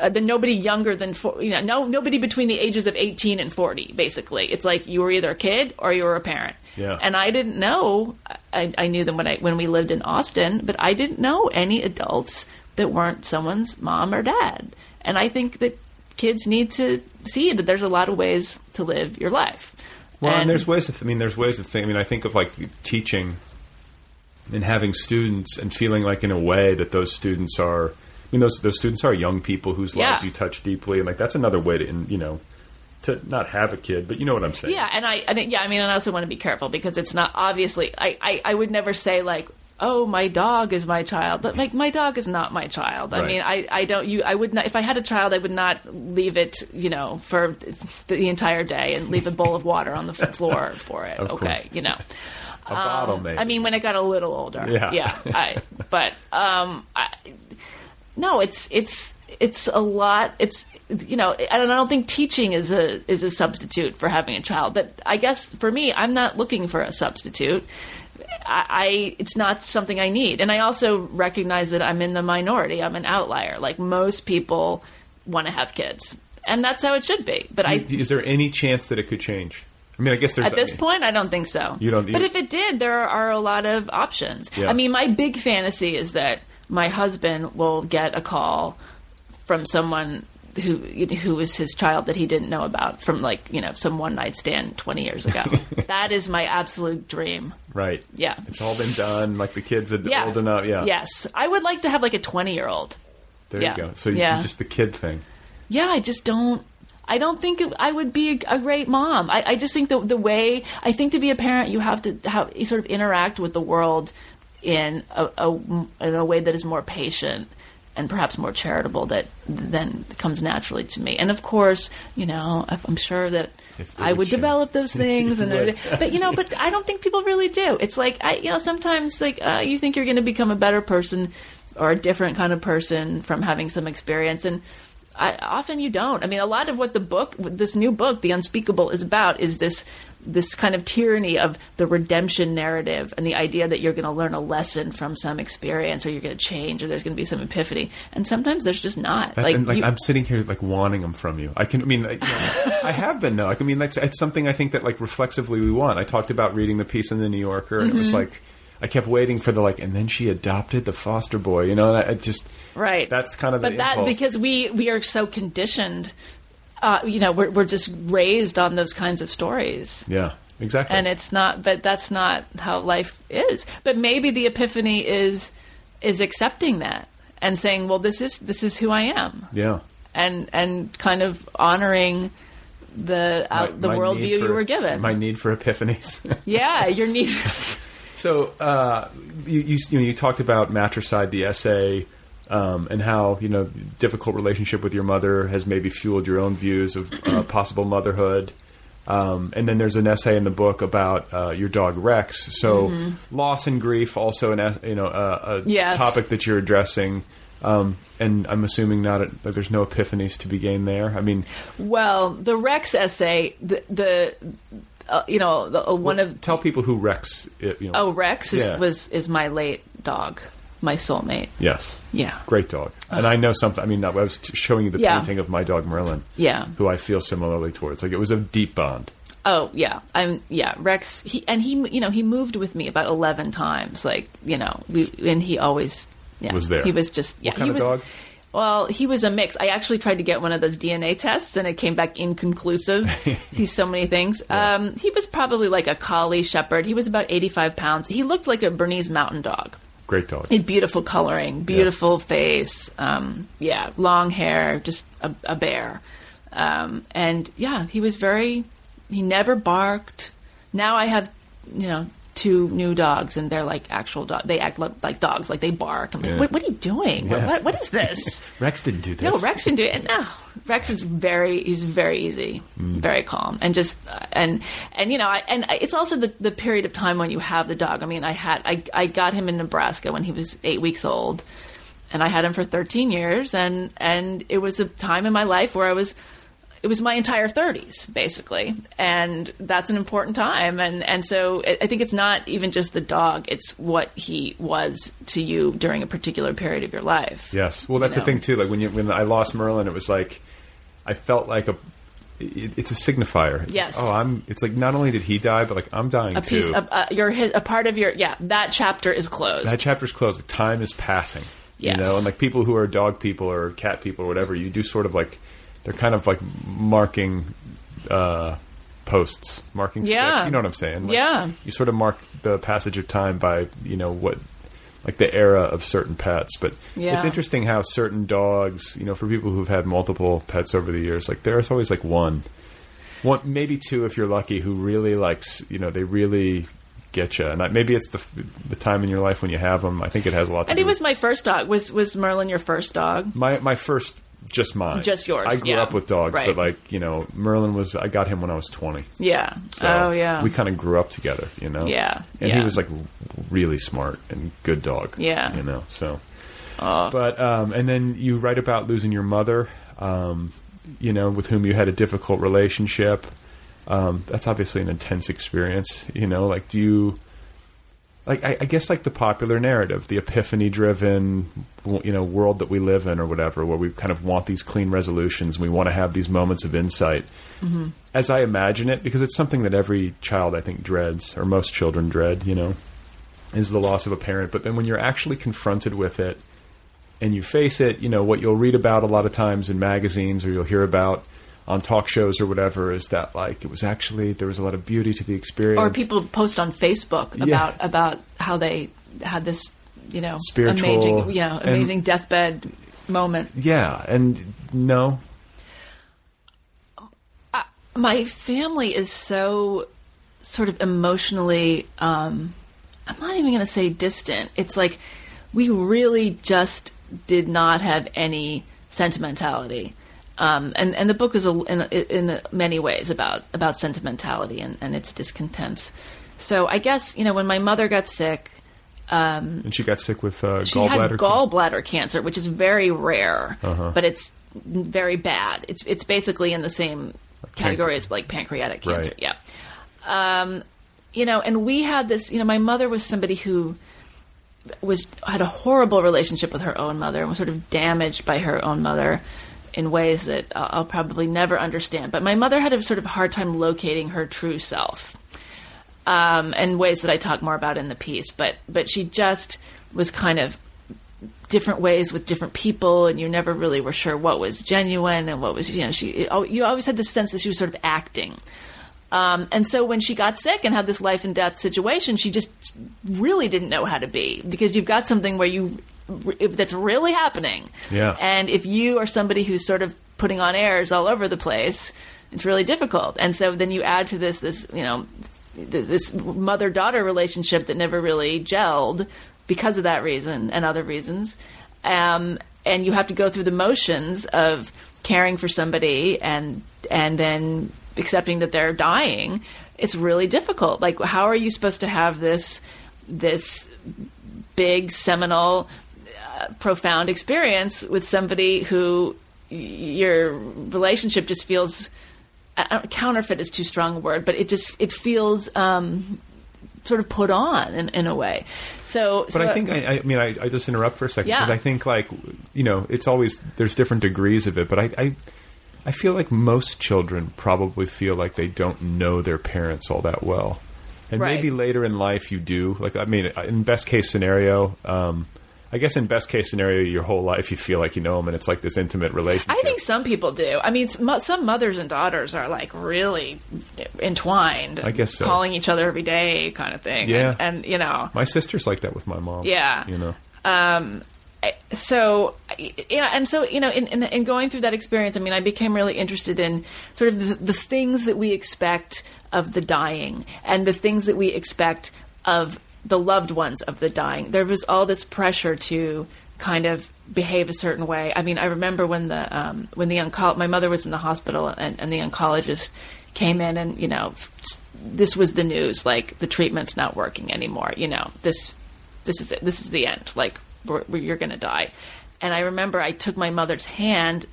uh, than nobody younger than four, you know no nobody between the ages of 18 and 40 basically it's like you were either a kid or you were a parent Yeah. and i didn't know I, I knew them when i when we lived in austin but i didn't know any adults that weren't someone's mom or dad and i think that kids need to see that there's a lot of ways to live your life Well, and, there's ways. Th- I mean, there's ways of think. I mean, I think of like teaching and having students and feeling like in a way that those students are. I mean, those those students are young people whose lives Yeah. you touch deeply, and like that's another way to, in- you know, to not have a kid, but you know what I'm saying. Yeah, and I, and yeah, I mean, and I also want to be careful because it's not obviously. I, I, I would never say like, oh, my dog is my child. But like, my dog is not my child. I Right. mean, I, I don't. You, I would not. If I had a child, I would not leave it, you know, for the entire day and leave a bowl of water on the floor for it. Of okay, course. you know. a bottle maybe. Um, I mean, when it got a little older. Yeah. Yeah. I, but um, I, no, it's it's it's a lot. It's you know, and I don't think teaching is a is a substitute for having a child. But I guess for me, I'm not looking for a substitute. I, I it's not something I need, and I also recognize that I'm in the minority. I'm an outlier. Like most people want to have kids, and that's how it should be. But I is there any chance that it could change? I mean, I guess there's at this point, I don't think so. You don't- But you- if it did, there are a lot of options. Yeah. I mean, my big fantasy is that my husband will get a call from someone who who was his child that he didn't know about from like you know some one night stand 20 years ago. that is my absolute dream. Right. Yeah. It's all been done. Like the kids are Yeah. old enough. Yeah. Yes, I would like to have like a 20 year old. There Yeah. you go. So Yeah. just the kid thing. Yeah, I just don't. I don't think it- I would be a, a great mom. I, I just think the the way I think to be a parent, you have to have you sort of interact with the world in a, a in a way that is more patient and perhaps more charitable that then comes naturally to me. And of course, you know, I'm sure that I would develop those things. and would. but you know, but I don't think people really do. It's like I, you know, sometimes like uh, you think you're going to become a better person or a different kind of person from having some experience and. I, often you don't. I mean, a lot of what the book, this new book, The Unspeakable, is about is this this kind of tyranny of the redemption narrative and the idea that you're going to learn a lesson from some experience or you're going to change or there's going to be some epiphany. And sometimes there's just not. Like, like you- I'm sitting here like wanting them from you. I can. I mean, know, I have been though. Like, I mean, that's it's something I think that like reflexively we want. I talked about reading the piece in the New Yorker, and it was Mhm. like I kept waiting for the like, and then she adopted the foster boy. You know, and I, I just right. That's kind of the but that impulse. because we we are so conditioned. Uh, you know, we're we're just raised on those kinds of stories. yeah, exactly. and it's not but that's not how life is but maybe the epiphany is is accepting that and saying well this is this is who i am yeah. and and kind of honoring the My- out, the worldview you were given My need for epiphanies. yeah your need So uh, you, you you know you talked about matricide, the essay, um, and how you know difficult relationship with your mother has maybe fueled your own views of uh, possible motherhood. Um, and then there's an essay in the book about uh, your dog Rex. So Mhm. loss and grief, also an you know a, a Yes. topic that you're addressing. Um, and I'm assuming not a, that there's no epiphanies to be gained there. I mean, well the rex essay the the uh, you know the, uh, one of tell people who Rex. uh, You know, oh rex is Yeah. was is my late dog my soulmate Yes. Yeah. Great dog. And I know something. I mean, I was t- showing you the Yeah. painting of my dog Merlin. Yeah. Who I feel similarly towards. Like it was a deep bond. Oh yeah, I'm yeah Rex. He and he you know he moved with me about eleven times. Like you know we and he always yeah, Was there. He was just yeah What kind he of was. dog? Well, he was a mix. I actually tried to get one of those DNA tests, and it came back inconclusive. He's so many things. Um, he was probably like a collie shepherd. He was about eighty-five pounds. He looked like a Bernese Mountain Dog. Great dog. Had beautiful coloring, beautiful face. Um, yeah, long hair, just a, a bear. Um, and yeah, he was very. He never barked. Now I have, you know, two new dogs, and they're like actual dogs. They act like, like dogs, like they bark. I'm like, Yeah. what, what are you doing? What, what, what is this? Rex didn't do this. No, Rex didn't do it. No, Rex is very. He's very easy, Mm. very calm, and just and and you know, I, and it's also the the period of time when you have the dog. I mean, I had I I got him in Nebraska when he was eight weeks old, and I had him for thirteen years, and and it was a time in my life where I was. It was my entire 30s, basically, and that's an important time. And and so I think it's not even just the dog; it's what he was to you during a particular period of your life. Yes. Well, that's You the thing too. Like when you when I lost Merlin, it was like I felt like a. It, it's a signifier. Yes. oh, I'm. It's like not only did he die, but like I'm dying a too. piece of uh, your his, a part of your yeah that chapter is closed that chapter's closed. Like, time is passing. Yes. You know, and like people who are dog people or cat people or whatever, you do sort of like they're kind of like marking uh, posts, marking Yeah. sticks. You know what I'm saying? Like, Yeah. You sort of mark the passage of time by you know what. Like the era of certain pets, but Yeah. it's interesting how certain dogs, you know, for people who've had multiple pets over the years, like there's always like one, one maybe two if you're lucky, who really likes, you know, they really get you. And I, maybe it's the the time in your life when you have them. I think it has a lot. to and he was my first dog was was merlin your first dog my my first just mine. Just yours, i grew yeah. up with dogs Right. but like you know merlin was i got him when i was 20 yeah. So oh yeah. we kind of grew up together you know? Yeah, and yeah. he was like really smart and good dog Yeah. you know so. But um and then you write about losing your mother um you know with whom you had a difficult relationship. Um that's obviously an intense experience you know like do you like I, I guess like the popular narrative, the epiphany-driven, you know, world that we live in, or whatever, where we kind of want these clean resolutions, we want to have these moments of insight. Mhm. As I imagine it, because it's something that every child I think dreads, or most children dread, you know, is the loss of a parent. But then when you're actually confronted with it, and you face it, you know what you'll read about a lot of times in magazines or you'll hear about on talk shows or whatever is that like it was actually there was a lot of beauty to the experience. Or people post on Facebook Yeah. about about how they had this, you know, Spiritual- amazing, yeah, and- amazing deathbed moment. Yeah, and no, my family is so sort of emotionally um i'm not even going to say distant it's like we really just did not have any sentimentality um, and and the book is a, in, in many ways about about sentimentality and, and its discontents. So I guess you know when my mother got sick, um, and she got sick with uh, she gallbladder. had gallbladder cancer, which is very rare, Uh-huh. but it's very bad. It's it's basically in the same category as like pancreatic cancer. Right. Yeah. Um, you know, and we had this. You know, my mother was somebody who was had a horrible relationship with her own mother and was sort of damaged by her own mother in ways that I'll probably never understand. But my mother had a sort of hard time locating her true self um, and ways that I talk more about in the piece. But but she just was kind of different ways with different people, and you never really were sure what was genuine and what was you know she you always had the sense that she was sort of acting. Um, and so when she got sick and had this life and death situation, she just really didn't know how to be because you've got something where you that's really happening. Yeah. And if you are somebody who's sort of putting on airs all over the place, it's really difficult. And so then you add to this this you know th- this mother daughter relationship that never really gelled because of that reason and other reasons. Um, and you have to go through the motions of caring for somebody and and then accepting that they're dying. It's really difficult. Like, how are you supposed to have this this big seminal, profound experience with somebody who your relationship just feels counterfeit is too strong a word, but it just it feels um, sort of put on in, in a way. So, But so I think I, I mean I, I just interrupt for a second Yeah. because I think like you know it's always there's different degrees of it, but I, I I feel like most children probably feel like they don't know their parents all that well, and Right. maybe later in life you do. Like I mean, in best case scenario, um, I guess in best case scenario, your whole life you feel like you know them, and it's like this intimate relationship. I think some people do. I mean, some, mothers and daughters are like really entwined. I guess so. calling each other every day, kind of thing. Yeah. and, and you know, my sister's like that with my mom. Yeah. you know. um, so yeah, and so you know, in, in in going through that experience, I mean, I became really interested in sort of the, the things that we expect of the dying and the things that we expect of the loved ones of the dying. There was all this pressure to kind of behave a certain way. I mean, I remember when the um, when the onco- my mother was in the hospital and, and the oncologist came in and you know this was the news like the treatment's not working anymore. You know this this is it. This is the end. Like we're, we're, you're going to die. And I remember I took my mother's hand.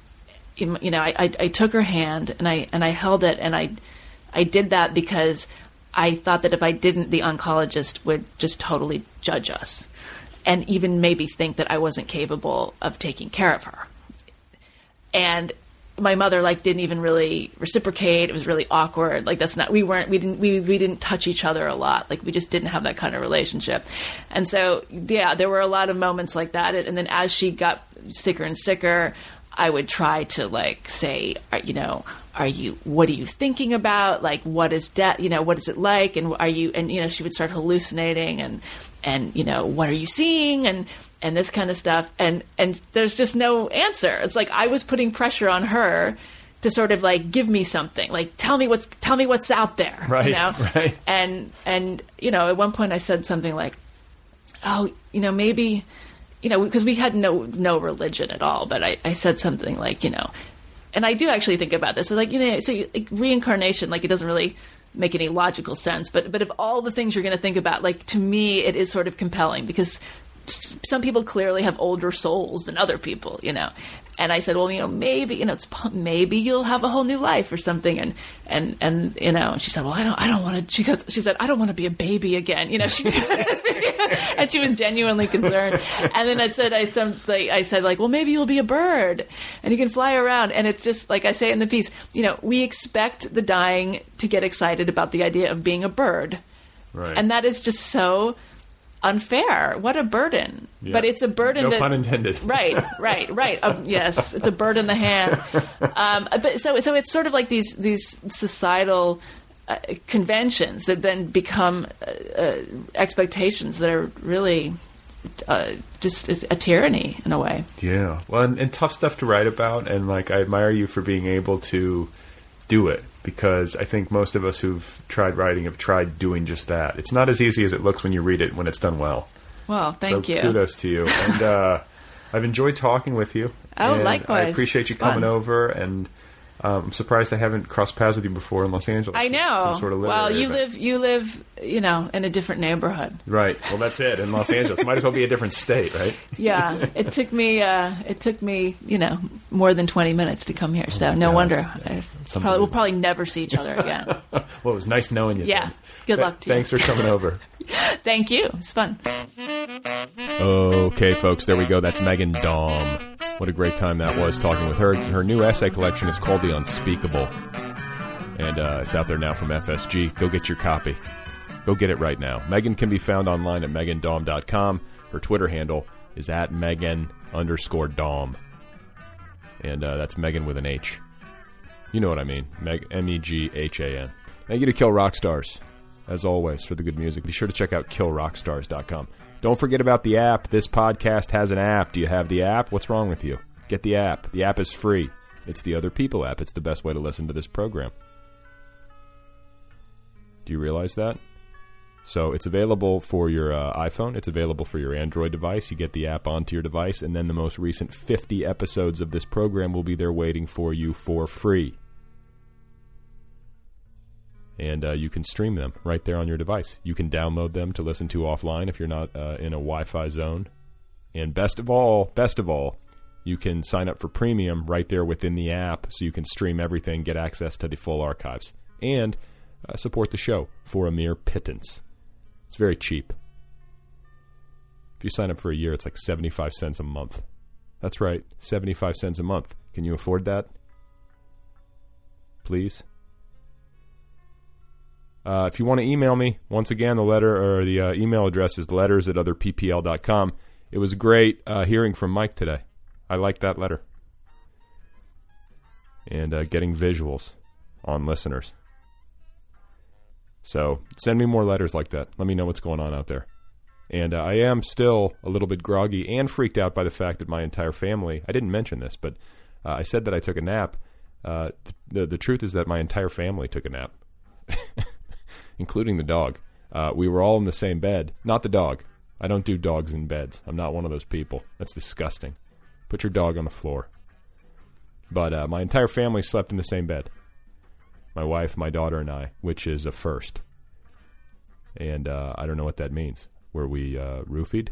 You know, I, I, I took her hand and I and I held it and I I did that because I thought that if I didn't, the oncologist would just totally judge us, and even maybe think that I wasn't capable of taking care of her. And my mother like didn't even really reciprocate. It was really awkward. Like that's not we weren't we didn't we we didn't touch each other a lot. Like we just didn't have that kind of relationship. And so yeah, there were a lot of moments like that. And then as she got sicker and sicker, I would try to like say, you know, are you what are you thinking about? Like what is death? You know, what is it like? And are you and you know, she would start hallucinating and and you know, what are you seeing? And and this kind of stuff and and there's just no answer it's like i was putting pressure on her to sort of like give me something like tell me what's tell me what's out there Right, you know right. and and you know at one point i said something like oh you know maybe you know because we had no no religion at all but i i said something like you know and i do actually think about this. Like you know so you, like, reincarnation like it doesn't really make any logical sense. But but of all the things you're going to think about like to me it is sort of compelling because some people clearly have older souls than other people you know and I said, well, you know, maybe, you know, it's, maybe you'll have a whole new life or something, and and and you know, and she said, well, I don't, I don't want to. She goes, she said, I don't want to be a baby again, you know. She, and she was genuinely concerned. And then I said, I some, like, I said, like, well, maybe you'll be a bird, and you can fly around. And it's just like I say in the piece, you know, we expect the dying to get excited about the idea of being a bird, Right. and that is just so unfair. What a burden. Yeah. But it's a burden No that pun intended. right, right, right. Um, yes, it's a bird in the hand. Um, but so, so it's sort of like these these societal uh, conventions that then become uh, uh, expectations that are really uh, just a tyranny in a way. Yeah. Well, and, and tough stuff to write about, and like I admire you for being able to do it because I think most of us who've tried writing have tried doing just that. It's not as easy as it looks when you read it when it's done well. Well, thank so you. Kudos to you. And uh, I've enjoyed talking with you. Oh, likewise. I appreciate you It's coming fun. over, and um, I'm surprised I haven't crossed paths with you before in Los Angeles. I know. Sort of well, you event. live you live you know in a different neighborhood. Right. Well, that's it in Los Angeles. Might as well be a different state, right? Yeah, it took me uh, it took me you know more than twenty minutes to come here. So no God. wonder I probably, we'll probably never see each other again. Well, it was nice knowing you. Yeah. then. Good luck to you. Thanks for coming over. Thank you. It's fun. Okay, folks, there we go. That's Meghan Daum. What a great time that was talking with her. Her new essay collection is called The Unspeakable, and uh, it's out there now from FSG. Go get your copy. Go get it right now. Meghan can be found online at meghandaum.com. Her Twitter handle is at Meghan underscore Daum. and uh, that's Meghan with an H. You know what I mean. Meg- M E G H A N. Thank you to Kill Rock Stars, as always, for the good music. Be sure to check out killrockstars.com. Don't forget about the app. This podcast has an app. Do you have the app? What's wrong with you? Get the app. The app is free. It's the Other People app. It's the best way to listen to this program. Do you realize that? So it's available for your uh, iPhone. It's available for your Android device. You get the app onto your device, and then the most recent 50 episodes of this program will be there waiting for you for free. And uh, you can stream them right there on your device. You can download them to listen to offline if you're not uh, in a Wi-Fi zone. And best of all, best of all, you can sign up for premium right there within the app, so you can stream everything, get access to the full archives, and uh, support the show for a mere pittance. It's very cheap. If you sign up for a year, it's like 75 cents a month. That's right, 75 cents a month. Can you afford that? Please? Uh, if you want to email me, once again, the letter or the uh, email address is letters at otherppl.com. It was great uh, hearing from Mike today. I like that letter. And uh, getting visuals on listeners. So send me more letters like that. Let me know what's going on out there. And uh, I am still a little bit groggy and freaked out by the fact that my entire family, I didn't mention this, but uh, I said that I took a nap. Th- the, the truth is that my entire family took a nap, including the dog. Uh, we were all in the same bed. Not the dog. I don't do dogs in beds. I'm not one of those people. That's disgusting. Put your dog on the floor. But uh, my entire family slept in the same bed. My wife, my daughter, and I, which is a first. And uh, I don't know what that means. Were we uh, roofied?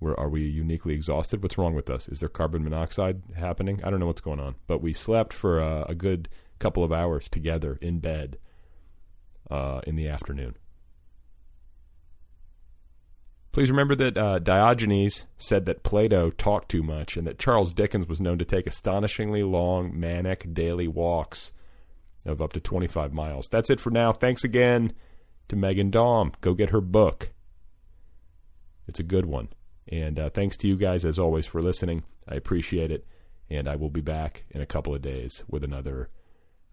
Were, are we uniquely exhausted? What's wrong with us? Is there carbon monoxide happening? I don't know what's going on. But we slept for uh, a good couple of hours together in bed uh, in the afternoon. Please remember that uh, Diogenes said that Plato talked too much and that Charles Dickens was known to take astonishingly long, manic daily walks of up to 25 miles. That's it for now. Thanks again to Meghan Daum. Go get her book. It's a good one. And uh, thanks to you guys, as always, for listening. I appreciate it. And I will be back in a couple of days with another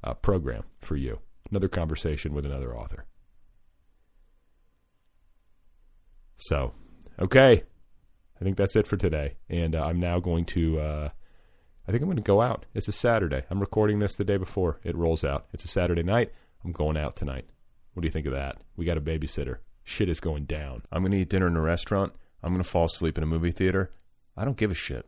uh, program for you, another conversation with another author. So, okay. I think that's it for today. And uh, I'm now going to, uh, I think I'm going to go out. It's a Saturday. I'm recording this the day before it rolls out. It's a Saturday night. I'm going out tonight. What do you think of that? We got a babysitter. Shit is going down. I'm going to eat dinner in a restaurant. I'm going to fall asleep in a movie theater. I don't give a shit.